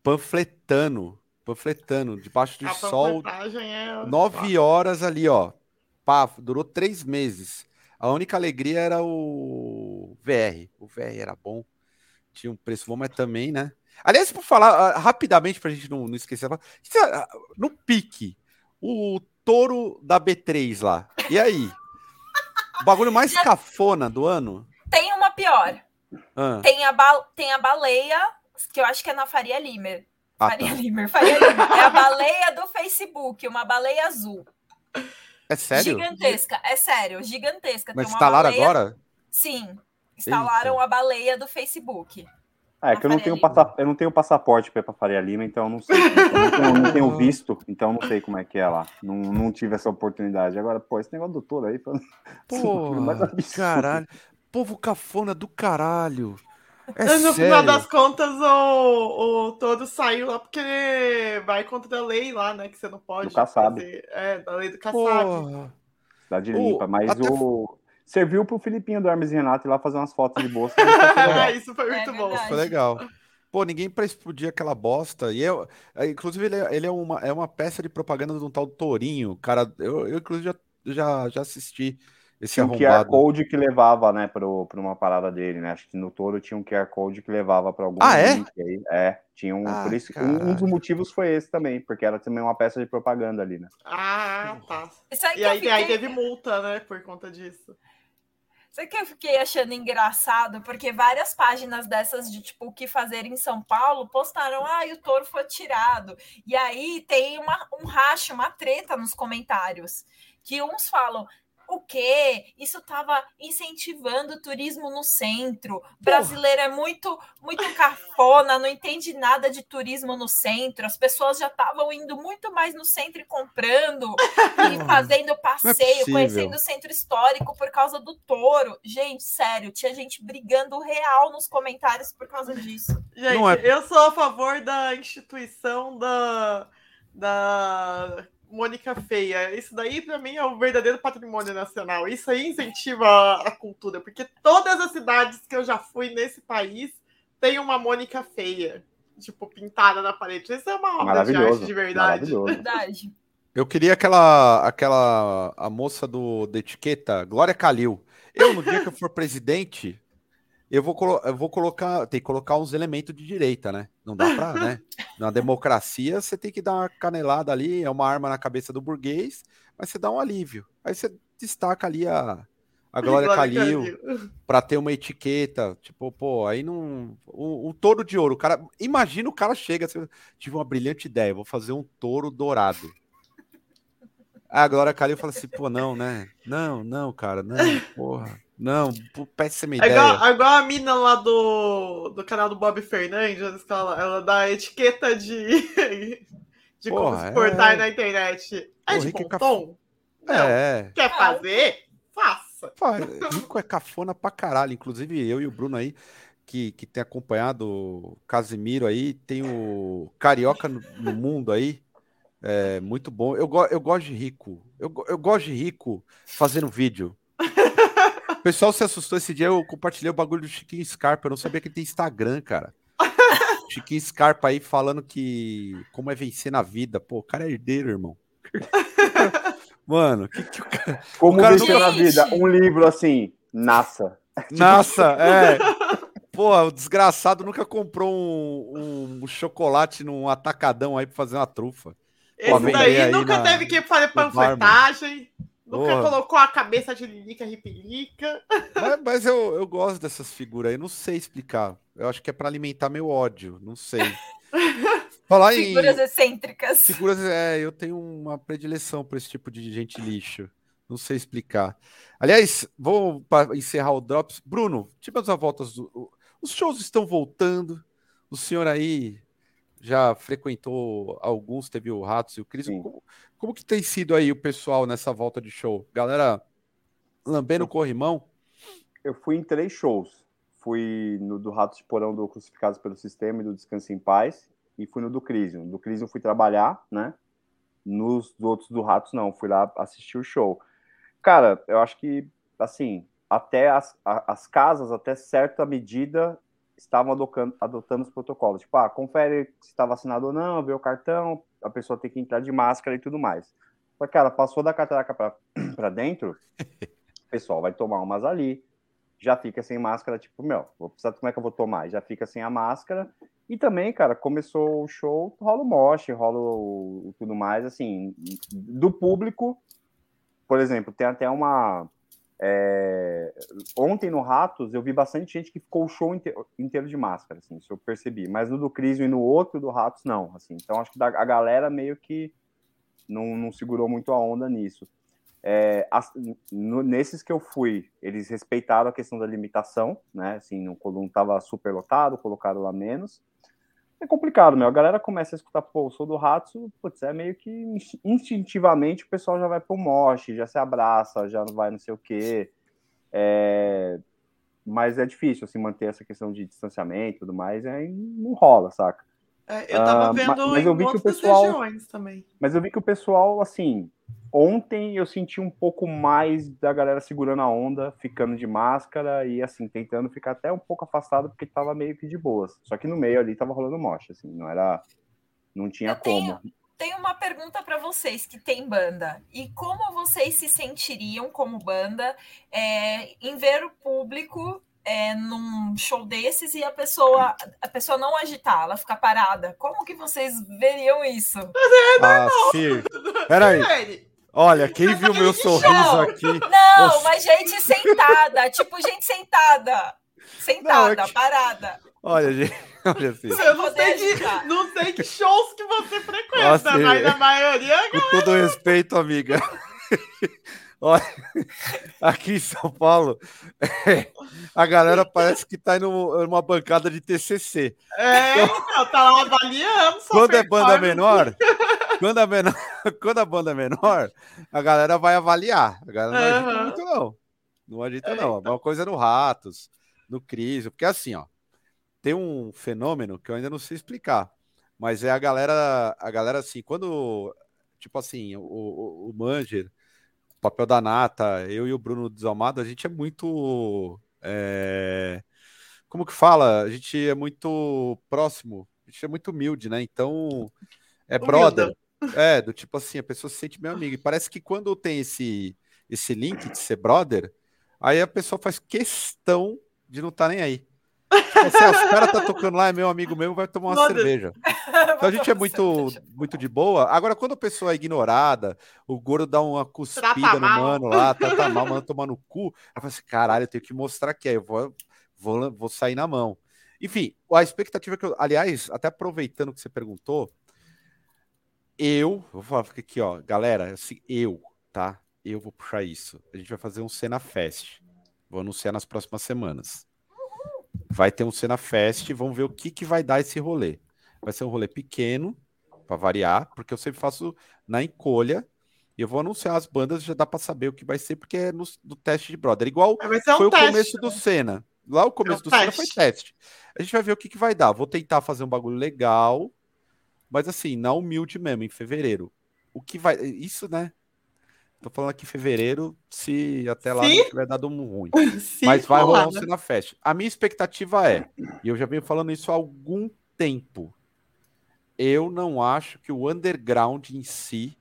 panfletando, panfletando debaixo do sol, é... nove horas ali, ó. Pá, durou três meses. A única alegria era o VR. O VR era bom, tinha um preço bom, mas também, né? Aliás, por falar uh, rapidamente, para a gente não, não esquecer, uh, no pique, o touro da B3 lá. E aí? O bagulho mais Já... cafona do ano? Tem uma pior. Ah. Tem, a ba... tem a baleia, que eu acho que é na Faria Limer. Ah, Faria tá. Limer, Faria Limer. É a baleia do Facebook, uma baleia azul. É sério? Gigantesca, é sério, gigantesca. Mas instalaram baleia... agora? Sim, instalaram Eita. a baleia do Facebook. É que eu não, tenho passa... eu não tenho passaporte para ir para Faria Lima, então eu não sei. Eu não, tenho, não tenho, visto, então eu não sei como é que é lá. Não, não tive essa oportunidade. Agora, pô, esse negócio do touro aí. Pô, caralho. Povo cafona do caralho. É no sério? final das contas, o, o todo saiu lá porque vai contra a lei lá, né? Que você não pode. Do Fazer, é, da lei do Kassab. Cidade limpa, mas até... o serviu pro Filipinho do Hermes e Renato ir lá fazer umas fotos de bolsa. é, isso foi muito é bom. Isso foi legal. Pô, ninguém para explodir aquela bosta. E eu, é, inclusive, ele, é, ele, é, uma, é uma peça de propaganda de um tal do Tourinho. Cara, eu, eu inclusive, já, já, já assisti esse tinha um QR Code que levava, né, para uma parada dele, né? Acho que no Toro tinha um QR Code que levava para algum ah, é? aí. É, tinha um. Ah, por isso, um, um, dos motivos foi esse também, porque era também uma peça de propaganda ali, né? Ah, tá. E aí, fiquei... aí teve multa, né, por conta disso. Isso que eu fiquei achando engraçado, porque várias páginas dessas de tipo o que fazer em São Paulo postaram, ah, o touro foi tirado. E aí tem uma, um racha, uma treta nos comentários. Que uns falam, o quê? Isso estava incentivando o turismo no centro. O brasileiro é muito, muito cafona, não entende nada de turismo no centro. As pessoas já estavam indo muito mais no centro e comprando e fazendo é passeio, é conhecendo o centro histórico por causa do touro. Gente, sério, tinha gente brigando real nos comentários por causa disso. Gente, é... eu sou a favor da instituição da, da Mônica Feia. Isso daí, para mim, é o verdadeiro patrimônio nacional. Isso aí incentiva a, cultura, porque todas as cidades que eu já fui nesse país têm uma Mônica Feia, tipo, pintada na parede. Isso é uma obra de arte de verdade. Verdade. Eu queria aquela, aquela a moça do, da etiqueta, Glória Calil. Eu, no dia que eu for presidente, eu vou, eu vou colocar, tem que colocar uns elementos de direita, né? Não dá pra, né? Na democracia, você tem que dar uma canelada ali, é uma arma na cabeça do burguês, mas você dá um alívio. Aí você destaca ali a, a Glória Calil para ter uma etiqueta, tipo, pô, aí não. Um, um, touro de ouro. O cara, imagina o cara chega, assim, tive uma brilhante ideia, vou fazer um touro dourado. Aí a Glória Calil fala assim, pô, não, né? Não, não, cara, não, porra. Não, péssima ideia. É igual, é igual, a mina lá do, do canal do Bob Fernandes, ela, ela dá etiqueta de, de Porra, como se portar é... na internet. É Porra, de bom é tom? É. Quer fazer? Faça. Faz. Rico é cafona pra caralho. Inclusive, eu e o Bruno aí, que, que tem acompanhado o Casimiro aí, tem o Carioca no, no Mundo aí. É muito bom. Eu, go, eu gosto de rico. Eu, eu gosto de rico fazendo vídeo. O pessoal se assustou esse dia, eu compartilhei o bagulho do Chiquinho Scarpa, eu não sabia que ele tem Instagram, cara. Chiquinho Scarpa aí falando que como é vencer na vida. Pô, o cara é herdeiro, irmão. Mano, que, que o cara. Como o cara vencer na vida? Um livro assim, NASA. NASA, é. Pô, o desgraçado nunca comprou um, um chocolate num atacadão aí pra fazer uma trufa. Esse daí nunca na, teve que fazer panfletagem. Nunca Porra. colocou a cabeça de Lilica Ripilica. Mas, mas, eu, eu gosto dessas figuras aí, não sei explicar. Eu acho que é para alimentar meu ódio, não sei. Falar figuras em... excêntricas. Figuras, é, eu tenho uma predileção por esse tipo de gente lixo. Não sei explicar. Aliás, vou encerrar o Drops. Bruno, tivemos a volta. Os shows estão voltando. O senhor aí já frequentou alguns, teve o Ratos e o Cris. Como, como, que tem sido aí o pessoal nessa volta de show? Galera lambendo o corrimão? Eu fui em três shows. fui no do Ratos de Porão do Crucificados pelo Sistema e do Descanso em Paz, e fui no do Crisium. Do Crisium fui trabalhar, né? Nos outros do Ratos, não, fui lá assistir o show. Cara, eu acho que, assim, até as, as casas, até certa medida, estavam adotando, adotando os protocolos. Tipo, ah, confere se está vacinado ou não, vê o cartão, a pessoa tem que entrar de máscara e tudo mais. Que, cara, passou da catraca para dentro, o pessoal vai tomar umas ali, já fica sem máscara, tipo, meu, vou precisar, como é que eu vou tomar? Já fica sem a máscara. E também, cara, começou o show, rola o moche, rola o, tudo mais, assim, do público. Por exemplo, tem até uma. É, ontem no Ratos eu vi bastante gente que ficou o show inteiro, de máscara, assim, isso eu percebi. Mas no do Cris e no outro do Ratos, não. Assim, então acho que a galera meio que não, não segurou muito a onda nisso. É, as, no, nesses que eu fui, eles respeitaram a questão da limitação, né? Assim, não estava super lotado, colocaram lá menos. É complicado, meu. A galera começa a escutar, pô, eu sou do Rato, putz, é meio que instintivamente o pessoal já vai pro moche, já se abraça, já não vai não sei o quê. É, mas é difícil, assim, manter essa questão de distanciamento e tudo mais, aí não rola, saca? É, eu tava ah, vendo mas, mas eu vi que o pessoal, regiões também. Mas eu vi que o pessoal, assim, ontem eu senti um pouco mais da galera segurando a onda, ficando de máscara e, assim, tentando ficar até um pouco afastado, porque tava meio que de boas. Só que no meio ali tava rolando mocha, assim, não era... Não tinha eu como. Tenho, tenho uma pergunta para vocês que tem banda. E como vocês se sentiriam como banda é, em ver o público é, num show desses e a pessoa a pessoa não agitar, ela ficar parada. Como que vocês veriam isso? Ah, sim. Peraí. Olha, quem viu meu sorriso aqui. Não, mas gente sentada, tipo gente sentada. Sentada, não, é que... parada. Olha, gente, olha assim. Eu não sei, que, não sei que shows que você frequenta, Nossa, mas a maioria. Com todo respeito, amiga. Olha, aqui em São Paulo, é, a galera parece que tá em uma bancada de TCC. É, então, tá lá avaliando. Quando é banda menor, quando a, menor, quando a banda é menor, a galera vai avaliar. A galera não uhum. muito, não. Não agita, é, não. Então. Uma coisa no Ratos, no Cris, porque assim, ó, tem um fenômeno que eu ainda não sei explicar, mas é a galera, a galera assim, quando, tipo assim, o, o, o Manger papel da Nata, eu e o Bruno Desalmado, a gente é muito. É... Como que fala? A gente é muito próximo, a gente é muito humilde, né? Então, é brother. É, do tipo assim, a pessoa se sente meu amigo. E parece que quando tem esse, esse link de ser brother, aí a pessoa faz questão de não estar tá nem aí. Tipo assim, ah, o cara tá tocando lá, é meu amigo mesmo, vai tomar uma cerveja. Então a gente é muito, muito de boa. Agora, quando a pessoa é ignorada, o gordo dá uma cuspida no mano lá, tá, tá mal, mano tomar no cu, eu falo assim, caralho, eu tenho que mostrar que é, eu vou, vou, vou sair na mão. Enfim, a expectativa que eu. Aliás, até aproveitando que você perguntou, eu, vou falar aqui, ó, galera, assim, eu, tá? Eu vou puxar isso. A gente vai fazer um Cena Fest. Vou anunciar nas próximas semanas. Vai ter um Cena Fest, vamos ver o que, que vai dar esse rolê. Vai ser um rolê pequeno, para variar, porque eu sempre faço na encolha. E eu vou anunciar as bandas, já dá para saber o que vai ser, porque é no, no teste de brother. Igual um foi o começo né? do Senna. Lá o começo é um do Senna foi teste. A gente vai ver o que, que vai dar. Vou tentar fazer um bagulho legal, mas assim, na humilde mesmo, em fevereiro. O que vai. Isso, né? Tô falando aqui em fevereiro, se até lá Sim. não tiver dado um ruim. Sim, Mas vai rolar um Cena Fest. A minha expectativa é, e eu já venho falando isso há algum tempo, eu não acho que o underground em si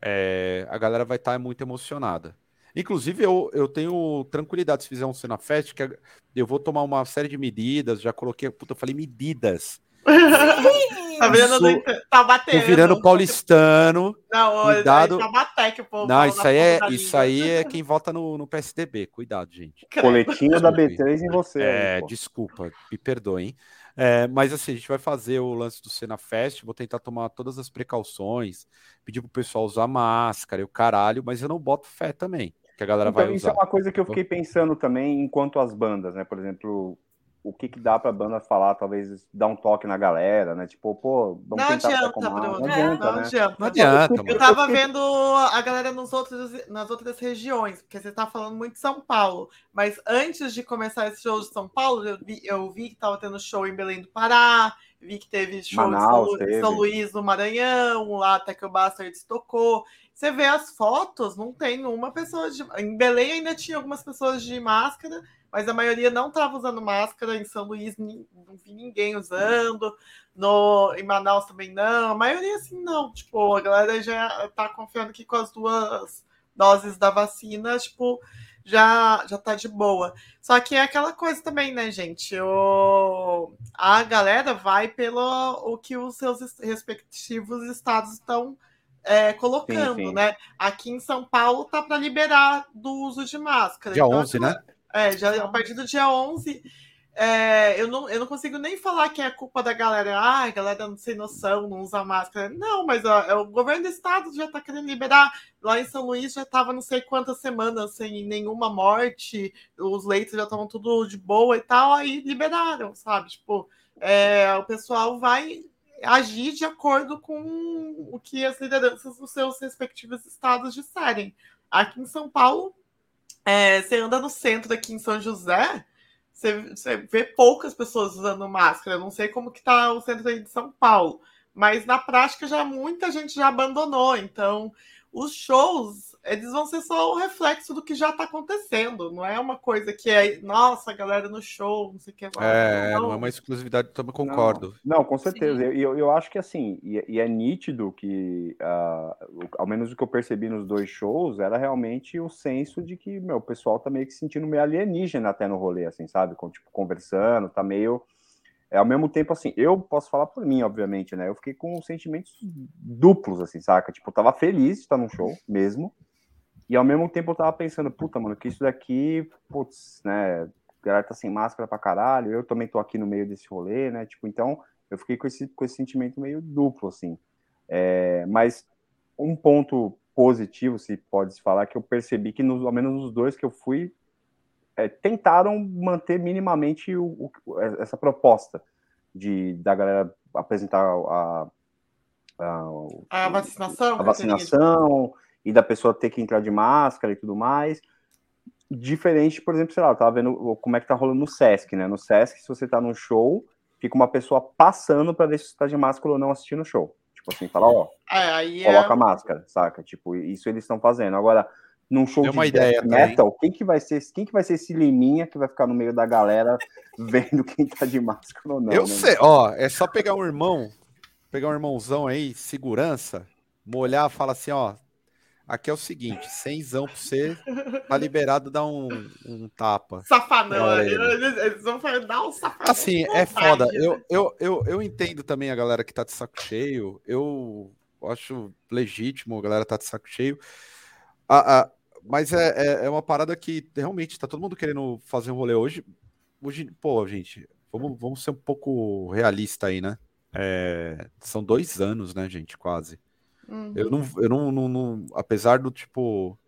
é, a galera vai estar tá muito emocionada. Inclusive, eu, eu tenho tranquilidade se fizer um Cena Fest, que eu vou tomar uma série de medidas, já coloquei, puta, eu falei medidas. Tá virando, tá batendo. Tô virando paulistano. Não, cuidado. Tá que o povo Não, isso aí, é, isso aí é quem vota no, no PSDB. Cuidado, gente. Coletinho da B3 em você. É, aí, desculpa, me perdoem. É, mas assim, a gente vai fazer o lance do Cena Fest, vou tentar tomar todas as precauções, pedir pro pessoal usar máscara e o caralho, mas eu não boto fé também, que a galera então, vai usar. Isso é uma coisa que eu fiquei pensando também enquanto as bandas, né? Por exemplo, o que, que dá pra banda falar, talvez dar um toque na galera, né? Tipo, pô, vamos não tentar adianta, Bruno. Não adianta, não né? adianta. Não adianta. Eu tava vendo a galera nos outros, nas outras regiões, porque você tá falando muito de São Paulo. Mas antes de começar esse show de São Paulo, eu vi, eu vi que tava tendo show em Belém do Pará, vi que teve show Manaus, em São. São, Luís, no Maranhão, lá até que o Bastards tocou. Você vê as fotos, não tem uma pessoa de. Em Belém ainda tinha algumas pessoas de máscara, mas a maioria não estava usando máscara. Em São Luís não vi ninguém usando. No, em Manaus também não. A maioria, assim, não. Tipo, a galera já tá confiando que com as duas doses da vacina, tipo, já, já tá de boa. Só que é aquela coisa também, né, gente? O, a galera vai pelo o que os seus respectivos estados estão é, colocando, sim, sim. né? Aqui em São Paulo tá para liberar do uso de máscara. Dia então, 11, né? É, já, a partir do dia 11, é, eu, não, eu não consigo nem falar que é culpa da galera. Ah, a galera sem noção, não usa máscara. Não, mas ó, é, o governo do estado já tá querendo liberar. Lá em São Luís já tava não sei quantas semanas sem nenhuma morte, os leitos já estavam tudo de boa e tal, aí liberaram, sabe? Tipo, é, o pessoal vai agir de acordo com o que as lideranças dos seus respectivos estados disserem. Aqui em São Paulo, é, você anda no centro aqui em São José, você, você, vê poucas pessoas usando máscara. Eu não sei como que está o centro aí de São Paulo, mas na prática já muita gente já abandonou. Então, os shows, eles vão ser só o reflexo do que já está acontecendo. Não é uma coisa que é, nossa, galera no show, não sei o que. É, não, não é uma exclusividade, também concordo. Não, não com certeza. E eu, eu acho que assim, e, e é nítido que, uh, ao menos o que eu percebi nos dois shows, era realmente o senso de que, meu, o pessoal tá meio que se sentindo meio alienígena até no rolê, assim, sabe? Com, tipo, conversando, tá meio é, ao mesmo tempo, assim, eu posso falar por mim, obviamente, né? Eu fiquei com sentimentos duplos, assim, saca? Tipo, eu tava feliz de estar num show mesmo. E ao mesmo tempo eu tava pensando, puta, mano, que isso daqui, putz, né? A galera tá sem máscara pra caralho, eu também tô aqui no meio desse rolê, né? Tipo, então eu fiquei com esse, com esse sentimento meio duplo, assim. É, mas um ponto positivo, se pode se falar, que eu percebi que nos, ao menos nos dois que eu fui, é, tentaram manter minimamente o, o, essa proposta de da galera apresentar a, a, a vacinação, a vacinação e da pessoa ter que entrar de máscara e tudo mais. Diferente, por exemplo, sei lá, eu tava vendo como é que tá rolando no Sesc, né? No Sesc, se você tá num show, fica uma pessoa passando para ver se você tá de máscara ou não assistindo o show. Tipo assim, fala, ó, é, coloca é... a máscara, saca? Tipo, isso eles estão fazendo. Agora, num show Deu de ideia metal, quem que vai ser, quem que vai ser esse Liminha que vai ficar no meio da galera vendo quem tá de máscara ou não? Eu né? sei, ó, é só pegar um irmão, pegar um irmãozão aí, segurança, molhar, fala assim, ó, aqui é o seguinte, cenzão pra você, tá liberado dar um, um tapa. Safanão, eles vão dar um safanão. Assim, é foda, eu, eu, eu, eu entendo também a galera que tá de saco cheio, eu acho legítimo a galera tá de saco cheio, a, a, mas é, é, é, uma parada que realmente tá todo mundo querendo fazer um rolê hoje. Hoje, pô, gente, vamos, vamos ser um pouco realista aí, né? É, são dois anos, né, gente, quase. Uhum. Eu, não, eu não, não, não, Apesar do tipo.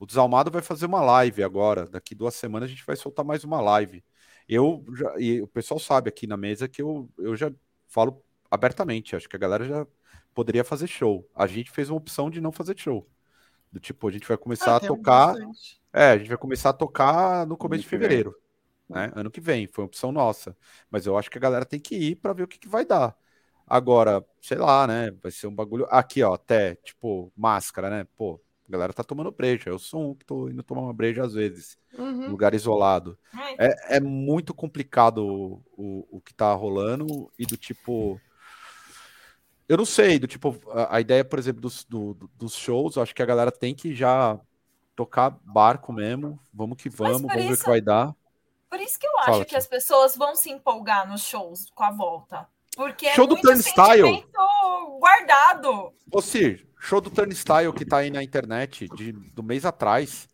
O Desalmado vai fazer uma live agora. Daqui duas semanas a gente vai soltar mais uma live. Eu já, e o pessoal sabe aqui na mesa que eu, eu já falo abertamente. Acho que a galera já poderia fazer show. A gente fez uma opção de não fazer show. Do tipo, a gente vai começar ah, a tocar. é, a gente vai começar a tocar no começo de fevereiro. Né? Ano que vem, foi uma opção nossa. Mas eu acho que a galera tem que ir para ver o que, que vai dar. Agora, sei lá, né? Vai ser um bagulho. Aqui, ó, até, tipo, máscara, né? Pô, a galera tá tomando breja. Eu sou um que tô indo tomar uma breja às vezes, uhum. lugar isolado. É, é muito complicado o, o, o que tá rolando e do tipo eu não sei, do tipo, a, a ideia, por exemplo, dos, do, dos shows, acho que a galera tem que já tocar barco mesmo. Vamos que vamos, vamos isso, ver o que vai dar. Por isso que eu acho Fala, que as pessoas vão se empolgar nos shows com a volta. Porque é show é do Turnstile guardado. Ô, Cir, show do Turnstile que tá aí na internet de, do mês atrás.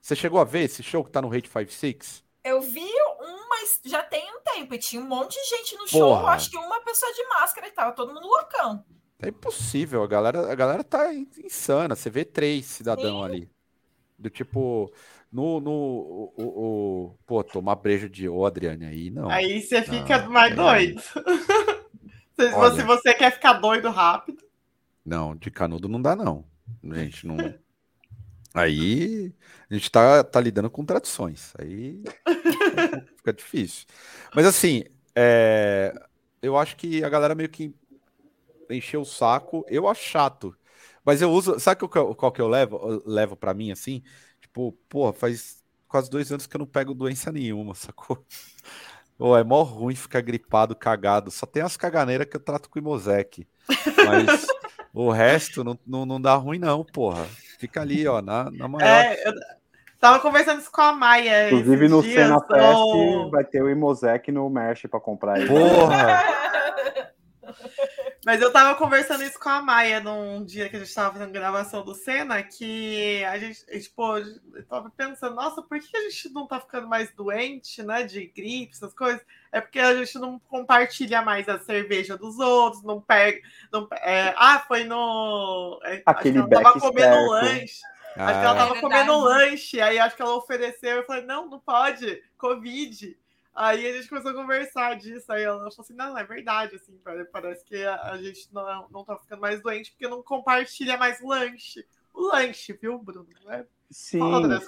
Você chegou a ver esse show que tá no Rate 56? Eu vi um, mas já tem um tempo. E tinha um monte de gente no show. Porra. Acho que uma pessoa de máscara e tava todo mundo loucão. É impossível. A galera, a galera tá insana. Você vê três cidadãos Sim. ali. Do tipo, no. no o, o, o pô, tomar brejo de ô, Adriane, aí não. Aí você fica mais doido. se, Olha, você quer ficar doido rápido. Não, de canudo não dá, não. A gente não. Aí a gente tá, tá lidando com tradições. Aí fica difícil. Mas assim, é, eu acho que a galera meio que encheu o saco. Eu acho chato. Mas eu uso. Sabe qual, qual que eu levo? Eu levo para mim assim? Tipo, porra, faz quase dois anos que eu não pego doença nenhuma, sacou? Pô, é mó ruim ficar gripado, cagado. Só tem as caganeiras que eu trato com o Imosec. Mas o resto não, não, não dá ruim, não, porra. Fica ali, ó, na, na maior. É, eu tava conversando isso com a Maia. Inclusive no Cena Fest vai ter o Imosec no Merch para comprar aí. Porra! Mas eu tava conversando isso com a Maia num dia que a gente tava fazendo gravação do Senna, que a gente, tipo, eu tava pensando, nossa, por que a gente não tá ficando mais doente, né, de gripe, essas coisas? É porque a gente não compartilha mais a cerveja dos outros, não pega, não, é, ah, foi no... É, Aquele acho que ela tava comendo lanche. Ah. Acho que ela ah. tava é comendo lanche, aí acho que ela ofereceu, eu falei, não, não pode, Covid. Aí a gente começou a conversar disso, aí ela falou assim, não, é verdade, assim, parece que a, gente não, não tá ficando mais doente porque não compartilha mais o lanche. O lanche, viu, Bruno? É sim,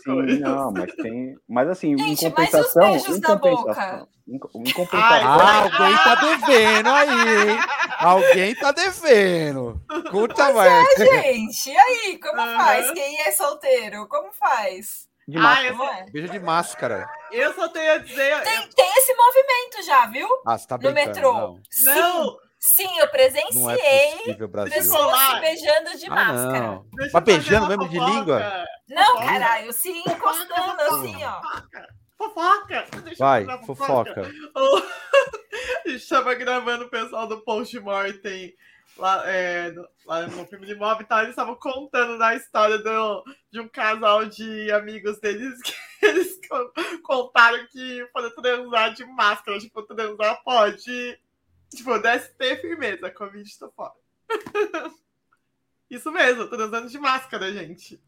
sim, não, mas tem. Mas assim, gente, em compensação. Mas os em compensação, em, em compensação. Ah, alguém tá devendo aí, hein? Alguém tá devendo. Conta mais. É, gente, e aí, como uhum. faz? Quem é solteiro? Como faz? De máscara. Ah, Beijo de máscara. Eu só tenho a dizer. Tem, eu... tem esse movimento já, viu? Ah, você tá No metrô. Não. Sim. não. Sim, eu presenciei é possível, pessoas se beijando de ah, máscara. Não. Mas beijando mesmo de língua? Não, caralho, sim, encostando assim, ó. Fofoca! Vai, fofoca. A gente tava gravando o pessoal do Postmortem lá, é, no, lá no filme de mob e tal, eles estavam contando da história do, de um casal de amigos deles que eles contaram que foram transar de máscara. Tipo, transar pode. Tipo, ter firmeza, Covid tá fora. Isso mesmo, transando de máscara, gente.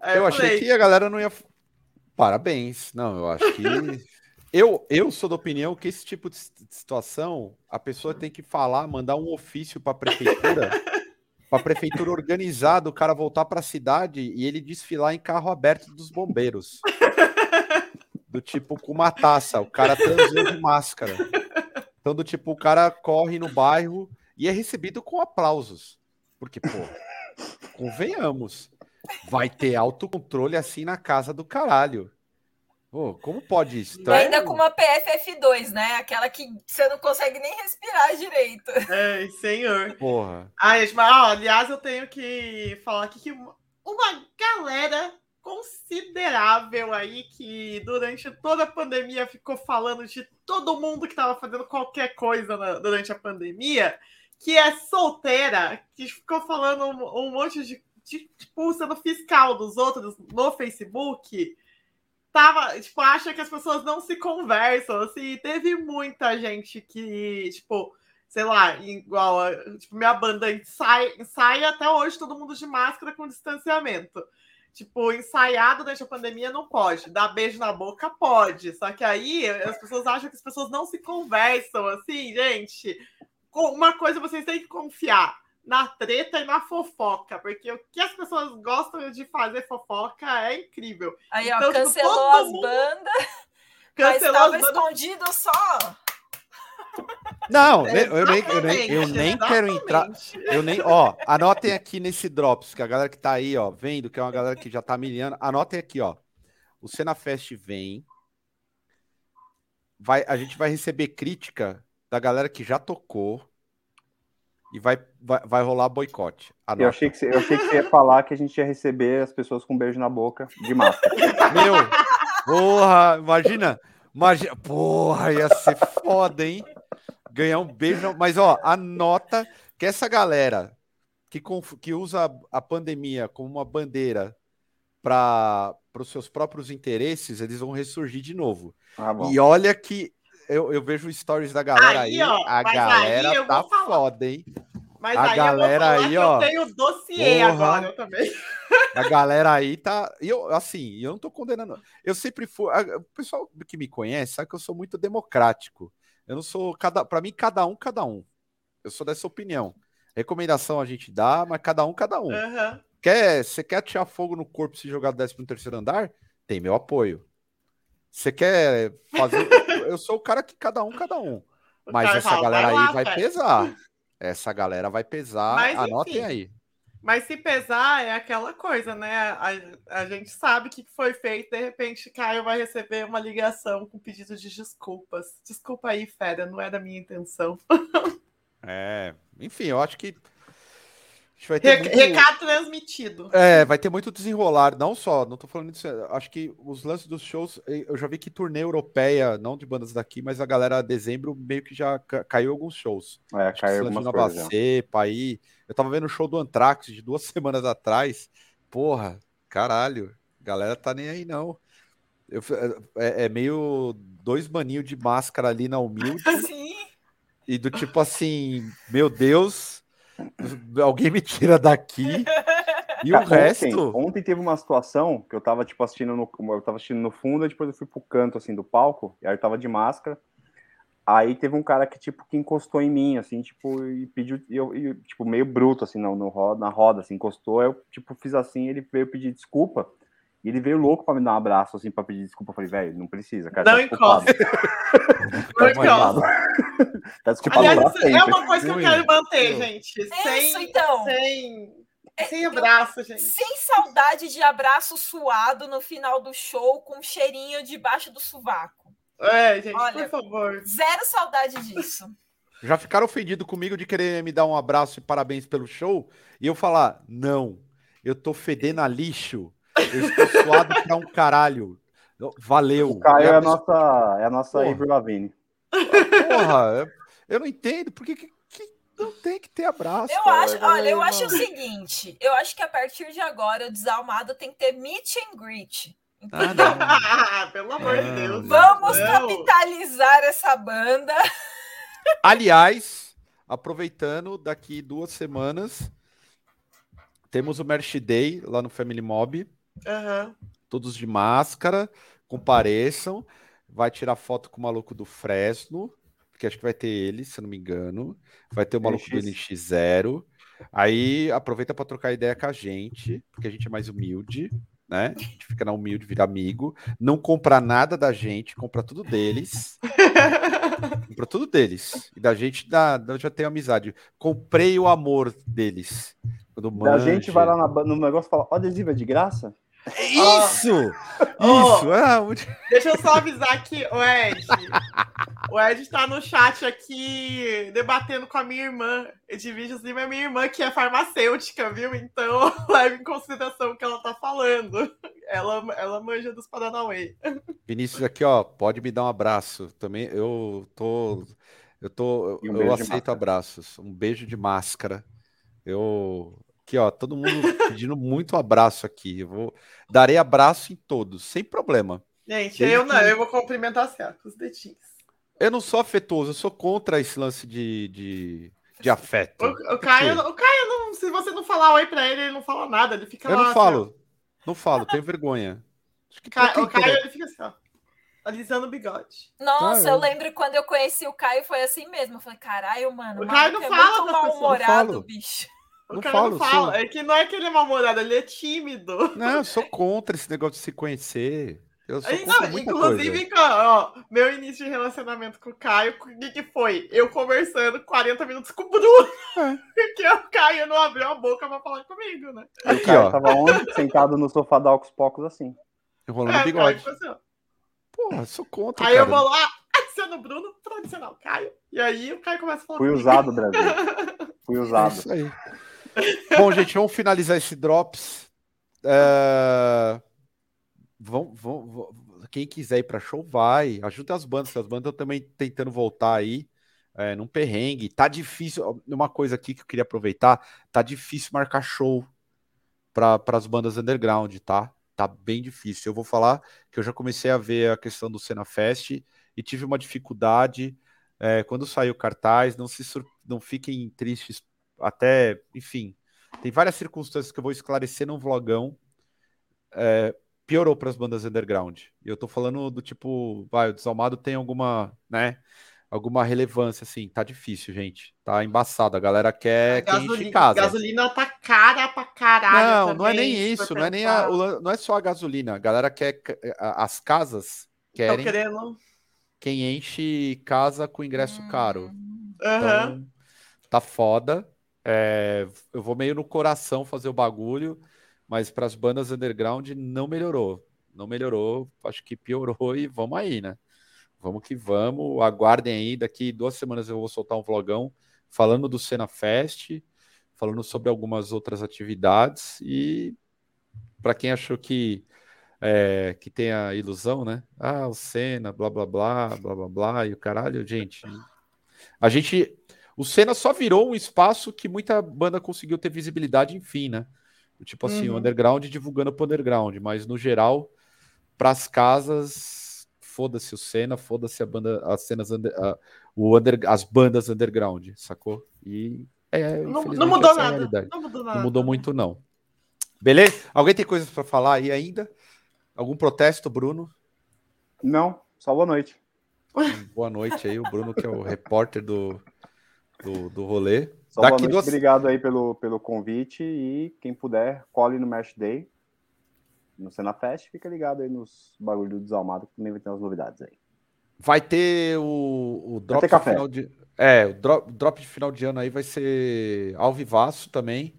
Aí eu, eu achei que a galera não ia. Parabéns. Não, eu acho que. Eu, eu sou da opinião que esse tipo de situação, a pessoa tem que falar, mandar um ofício para a prefeitura, para a prefeitura organizar o cara voltar para a cidade e ele desfilar em carro aberto dos bombeiros. Do tipo com uma taça, o cara transou de máscara. Então, do tipo, o cara corre no bairro e é recebido com aplausos. Porque, pô, convenhamos, vai ter autocontrole assim na casa do caralho. Pô, como pode isso? Então, ainda com uma PFF2, né? Aquela que você não consegue nem respirar direito. É, senhor. Porra. Ai, mas, ó, aliás, eu tenho que falar aqui que uma galera considerável aí que durante toda a pandemia ficou falando de todo mundo que estava fazendo qualquer coisa na, durante a pandemia, que é solteira, que ficou falando um, um monte de, de tipo, sendo fiscal dos outros no Facebook tava, tipo, acha que as pessoas não se conversam, assim, teve muita gente que, tipo, sei lá, igual, tipo, minha banda ensaia até hoje todo mundo de máscara com distanciamento. Tipo, ensaiado durante a pandemia não pode, dar beijo na boca pode, só que aí as pessoas acham que as pessoas não se conversam, assim, gente, uma coisa vocês têm que confiar, na treta e na fofoca, porque o que as pessoas gostam de fazer fofoca é incrível. Aí, ó, então, tipo, cancelou as mundo... bandas, cancelou mas estava escondido só. Não, eu nem, eu nem, eu nem quero entrar. Eu nem, ó, anotem aqui nesse Drops, que a galera que tá aí, ó, vendo, que é uma galera que já tá milhando, anotem aqui, ó. O Cenafest vem. Vai, a gente vai receber crítica da galera que já tocou e vai, vai, vai rolar boicote. Eu achei, que você, eu achei que você ia falar que a gente ia receber as pessoas com um beijo na boca de máscara. Meu, porra, imagina, imagina, porra, ia ser foda, hein? Ganhar um beijo, mas ó, anota que essa galera que, que usa a pandemia como uma bandeira para os seus próprios interesses, eles vão ressurgir de novo. Ah, e olha que eu, eu vejo stories da galera aí, aí ó, a galera tá foda, hein? Mas a aí galera aí, ó. Eu tenho dossiê porra, agora também. A galera aí tá. Eu, assim, eu não tô condenando. Eu sempre fui. O pessoal que me conhece sabe que eu sou muito democrático. Eu não sou. cada Para mim, cada um, cada um. Eu sou dessa opinião. Recomendação a gente dá, mas cada um, cada um. Uhum. Quer, você quer atirar fogo no corpo se jogar do 13 terceiro andar? Tem meu apoio. Você quer fazer. Eu sou o cara que cada um, cada um. Mas essa galera aí vai pesar. Essa galera vai pesar. Mas, Anotem aí. Mas se pesar, é aquela coisa, né? A, a gente sabe o que foi feito, de repente Caio vai receber uma ligação com pedido de desculpas. Desculpa aí, Fera, não é da minha intenção. é, enfim, eu acho que Vai ter muito... Recado transmitido. É, vai ter muito desenrolar. Não só, não tô falando disso. Acho que os lances dos shows, eu já vi que turnê europeia, não de bandas daqui, mas a galera dezembro meio que já caiu alguns shows. É, Acho caiu algumas coisas. Aí. Eu tava vendo o show do Anthrax de duas semanas atrás. Porra, caralho. Galera tá nem aí, não. Eu, é, é meio dois maninhos de máscara ali na humilde. Sim. E do tipo assim, meu Deus Alguém me tira daqui. E o resto. Ontem teve uma situação que eu tava, tipo, assistindo no. Eu tava assistindo no fundo, e depois eu fui pro canto assim do palco, e aí eu tava de máscara. Aí teve um cara que, tipo, que encostou em mim, assim, tipo, e pediu, eu, eu tipo, meio bruto, assim, no, no, na roda, assim, encostou, eu, tipo, fiz assim, ele veio pedir desculpa, e ele veio louco pra me dar um abraço, assim, pra pedir desculpa, eu falei, velho, não precisa, cara, não tá encosta. não encosta. Tá desculpado Aliás, é uma coisa que eu quero manter, gente. Isso, sem, então. Sem, sem abraço, gente. Sem saudade de abraço suado no final do show com um cheirinho debaixo do sovaco. É, gente, Olha, por favor. Zero saudade disso. Já ficaram ofendidos comigo de querer me dar um abraço e parabéns pelo show? E eu falar, não, eu tô fedendo a lixo. Eu estou suado pra um caralho. Valeu. O Caio é a nossa, é a nossa Ivor Lavigne. Porra, eu não entendo por que, que, não tem que ter abraço. Eu cara, acho, olha, eu acho o seguinte: eu acho que a partir de agora o desalmado tem que ter meet and greet. Ah, Pelo amor de Deus. Vamos não. capitalizar essa banda. Aliás, aproveitando, daqui duas semanas temos o Merch Day lá no Family Mob. Uhum. Todos de máscara, compareçam. Vai tirar foto com o maluco do Fresno porque acho que vai ter ele, se eu não me engano. Vai ter o maluco NX. do NX0. Aí aproveita para trocar ideia com a gente, porque a gente é mais humilde, né? A gente fica na humilde, vira amigo. Não compra nada da gente, compra tudo deles. compra tudo deles. E da gente dá, eu já tenho amizade. Comprei o amor deles. Da gente vai lá na, no negócio e fala: o adesivo é de graça? Isso! Oh, isso! Ah, deixa eu só avisar que o Ed. O Ed está no chat aqui debatendo com a minha irmã. Edviges Lima é minha irmã, que é farmacêutica, viu? Então leve em consideração o que ela tá falando. Ela, ela manja dos Paranauê. Vinícius, aqui, ó, pode me dar um abraço. Também eu tô. Eu tô. Um eu aceito abraços. Um beijo de máscara. Eu Aqui, ó, todo mundo pedindo muito abraço aqui. Eu vou darei abraço em todos, sem problema. Gente, Desde eu não, eu vou cumprimentar certo com os dedinhos. Eu não sou afetuoso, eu sou contra esse lance de, de, de afeto. O, o Caio, o Caio não, se você não falar oi pra ele, ele não fala nada, ele fica Eu lá, não falo, assim, não falo, tenho vergonha. Caio, o Caio, ele fica assim, ó alisando o bigode. Nossa, ah, eu lembro quando eu conheci o Caio, foi assim mesmo. Eu falei, caralho, mano. O Caio não é fala muito mal-humorado, bicho. O não cara falo, não fala. Sou... É que não é que ele é mal-humorado, ele é tímido. Não, eu sou contra esse negócio de se conhecer. Eu sou não, inclusive, ó, meu início de relacionamento com o Caio, o que, que foi? Eu conversando 40 minutos com o Bruno. É. Porque o Caio não abriu a boca pra falar comigo, né? O Caio tava onde? Sentado no sofá da Alcos Pocos assim. Enrolando é, o bigode. Assim, Porra, sou contra. Aí cara. eu vou lá, adiciono o Bruno o Caio. E aí o Caio começa a falar. Fui comigo. usado, Brasil. Fui usado. É isso aí. Bom, gente, vamos finalizar esse Drops. É... Vão, vão, quem quiser ir para show, vai. Ajuda as bandas, as bandas também tentando voltar aí. É, num perrengue. Tá difícil. Uma coisa aqui que eu queria aproveitar: tá difícil marcar show para as bandas underground, tá? Tá bem difícil. Eu vou falar que eu já comecei a ver a questão do Cena Fest e tive uma dificuldade. É, quando saiu o cartaz, não se não fiquem tristes até, enfim, tem várias circunstâncias que eu vou esclarecer no vlogão. É, piorou para as bandas underground. E eu tô falando do tipo, vai, o Desalmado tem alguma, né? Alguma relevância, assim, tá difícil, gente. Tá embaçado. A galera quer a gasolina, que casa. gasolina tá cara pra caralho. Não, também, não é nem isso, não é nem a, não é só a gasolina. A galera quer. As casas querem. Quem enche casa com ingresso hum. caro. Uhum. Então, tá foda. É, eu vou meio no coração fazer o bagulho, mas para as bandas underground não melhorou. Não melhorou, acho que piorou e vamos aí, né? Vamos que vamos. Aguardem aí. Daqui duas semanas eu vou soltar um vlogão falando do Cena Fest, falando sobre algumas outras atividades. E para quem achou que, é, que tem a ilusão, né? Ah, o Cena, blá blá blá, blá blá blá, e o caralho, gente. A gente. O Cena só virou um espaço que muita banda conseguiu ter visibilidade, enfim, né? Tipo assim, uhum. o underground divulgando pro underground, mas no geral, para as casas foda-se o Senna, foda-se a banda, as cenas under, a, o under, as bandas underground, sacou? E é, não, não mudou nada. É não mudou nada. Não mudou muito não. Beleza? Alguém tem coisas para falar aí ainda? Algum protesto, Bruno? Não, só boa noite. Boa noite aí, o Bruno que é o repórter do do, do rolê. Só Daqui duas... obrigado aí pelo, pelo convite e quem puder, cole no Mesh Day no Cena Fest, fica ligado aí nos bagulho do Desalmado, que também vai ter umas novidades aí. Vai ter o, o drop ter final de. É, o drop, drop de final de ano aí vai ser ao vivaço também.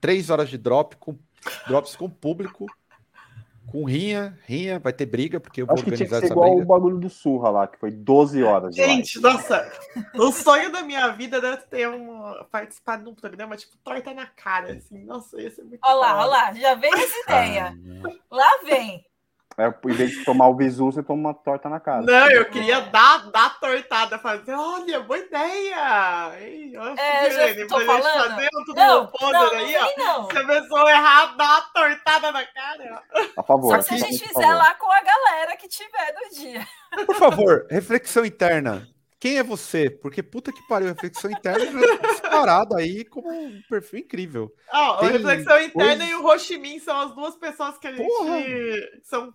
Três horas de drop com drops com público. Com rinha, rinha, vai ter briga, porque eu vou Acho que tinha que ser igual briga. o bagulho do Surra lá, que foi 12 horas. Gente, nossa, o sonho da minha vida era ter um, participar de um programa tipo torta na cara, assim. Nossa, ia ser muito Olha lá, olha lá, já vem essa ideia. Ah, lá vem. É, em vez de tomar o bisu, você toma uma torta na cara. Não, eu queria dar, dar tortada, fazer, olha, boa ideia! Ei, é, já tô falando. Fazer tudo não, não, aí, não, ó. Não. Se a pessoa errar, dá uma tortada na cara. A favor. Só se a gente fizer lá com a galera que tiver no dia. Por favor, reflexão interna. Quem é você? Porque puta que pariu, reflexão interna disparado aí como um perfil incrível. Ah, a reflexão interna e o Ho são as duas pessoas que a gente Porra. são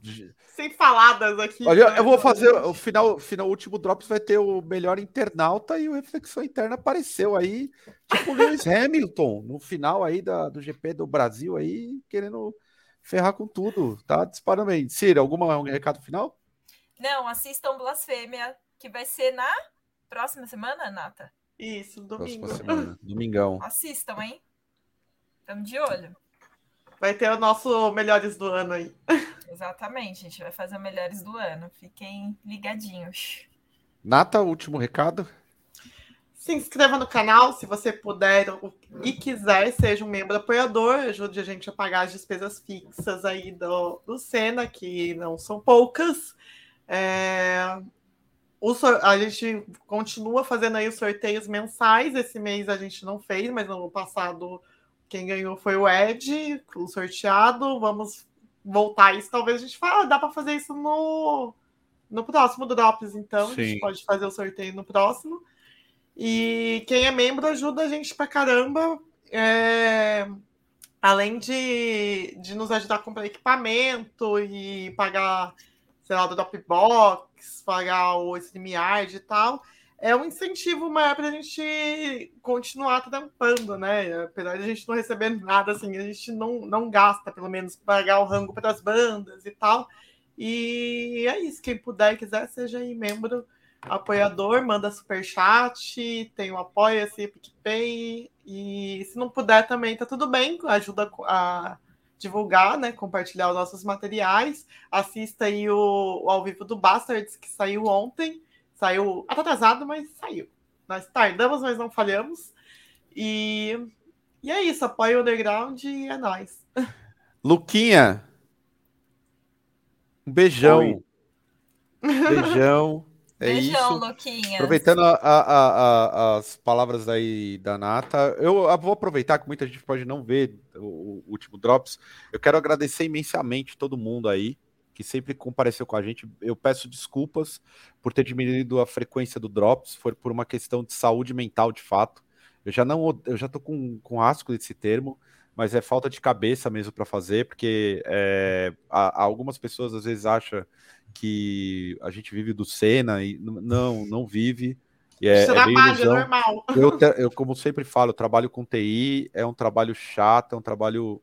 sem faladas aqui. Olha, né? eu vou fazer o final, final, último drops vai ter o melhor internauta e o reflexão interna apareceu aí, tipo o Lewis Hamilton no final aí da, do GP do Brasil aí, querendo ferrar com tudo, tá disparando aí. Cira, algum recado final? Não, assistam Blasfêmia, que vai ser na Próxima semana, Nata? Isso, domingo. Próxima semana, domingão. Assistam, hein? Estamos de olho. Vai ter o nosso Melhores do Ano aí. Exatamente, a gente vai fazer o Melhores do Ano. Fiquem ligadinhos. Nata, último recado. Se inscreva no canal, se você puder e quiser, seja um membro apoiador, ajude a gente a pagar as despesas fixas aí do, do Senna, que não são poucas. É, a gente continua fazendo aí os sorteios mensais. Esse mês a gente não fez, mas no passado quem ganhou foi o Ed, o sorteado. Vamos voltar isso. Talvez a gente fale, ah, dá para fazer isso no, no próximo Drops, então. Sim. A gente pode fazer o sorteio no próximo. E quem é membro ajuda a gente pra caramba. É, além de, de nos ajudar a comprar equipamento e pagar sei lá, do Dropbox, pagar o StreamYard e tal, é um incentivo maior para a gente continuar trampando, né? Apesar de a gente não receber nada, assim, a gente não, não gasta, pelo menos, pagar o rango para as bandas e tal. E é isso, quem puder e quiser, seja aí membro, apoiador, manda super chat, tem o Apoia-se, PicPay, e se não puder também, tá tudo bem, ajuda a divulgar, né, compartilhar os nossos materiais. Assista aí o, o ao vivo do Bastards, que saiu ontem. Saiu atrasado, mas saiu. Nós tardamos, mas não falhamos. E, e é isso, apoia o underground e é nóis. Luquinha, um beijão. Oi. Beijão. É Beijão, isso. Luquinhas. Aproveitando a, a, a, as palavras aí da Nata, eu vou aproveitar que muita gente pode não ver o, o, último Drops. Eu quero agradecer imensamente todo mundo aí que sempre compareceu com a gente. Eu peço desculpas por ter diminuído a frequência do Drops, foi por uma questão de saúde mental de fato. Eu já não, eu já tô com, com asco desse termo, mas é falta de cabeça mesmo para fazer, porque é, algumas pessoas às vezes acham que a gente vive do Senna e não, não vive. E é, é trabalho, normal. Eu, eu, como sempre falo, trabalho com TI, é um trabalho chato, é um trabalho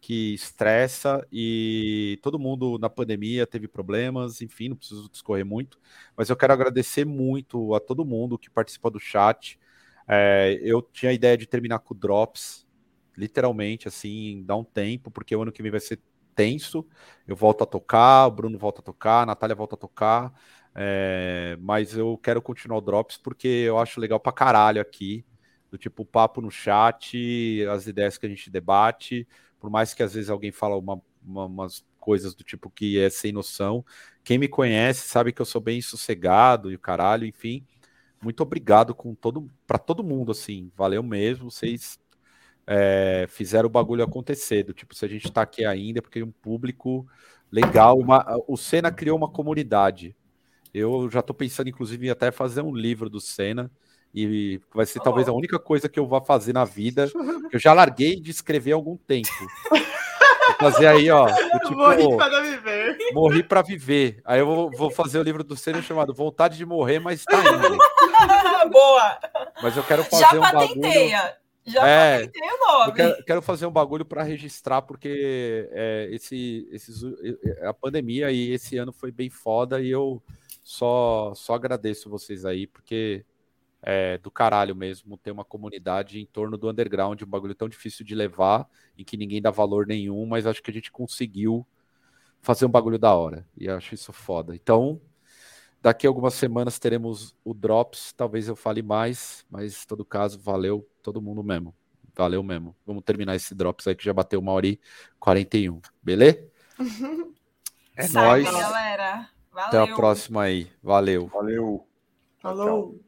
que estressa e todo mundo na pandemia teve problemas, enfim, não preciso discorrer muito, mas eu quero agradecer muito a todo mundo que participa do chat. É, eu tinha a ideia de terminar com Drops, literalmente, assim, dar um tempo, porque o ano que vem vai ser tenso. Eu volto a tocar, o Bruno volta a tocar, a Natália volta a tocar. É, mas eu quero continuar o Drops porque eu acho legal pra caralho aqui. Do tipo, papo no chat, as ideias que a gente debate. Por mais que às vezes alguém fala uma, uma, umas coisas do tipo que é sem noção. Quem me conhece sabe que eu sou bem sossegado e o caralho, enfim. Muito obrigado com todo para todo mundo, assim. Valeu mesmo. Vocês é, fizeram o bagulho acontecer. Do tipo, se a gente está aqui ainda, é porque tem um público legal. Uma, o Senna criou uma comunidade. Eu já estou pensando, inclusive, em até fazer um livro do Senna. E vai ser oh. talvez a única coisa que eu vá fazer na vida. Eu já larguei de escrever há algum tempo. Vou fazer aí, ó. Tipo, morri para viver. Morri para viver. Aí eu vou, vou, fazer o livro do Senna chamado Vontade de Morrer, mas está indo. Boa! Mas eu quero fazer já um bagulho. Já é, o nome. Eu quero, quero, fazer um bagulho para registrar, porque é, esse, esses, a pandemia e esse ano foi bem foda e eu só, só agradeço vocês aí, porque é do caralho mesmo ter uma comunidade em torno do underground, um bagulho tão difícil de levar, em que ninguém dá valor nenhum, mas acho que a gente conseguiu fazer um bagulho da hora. E acho isso foda. Então, daqui a algumas semanas teremos o Drops, talvez eu fale mais, mas em todo caso, valeu todo mundo mesmo. Valeu mesmo. Vamos terminar esse Drops aí que já bateu uma hora e 41, beleza? É nóis. galera. Valeu. Até a próxima aí. Valeu. Valeu. Falou.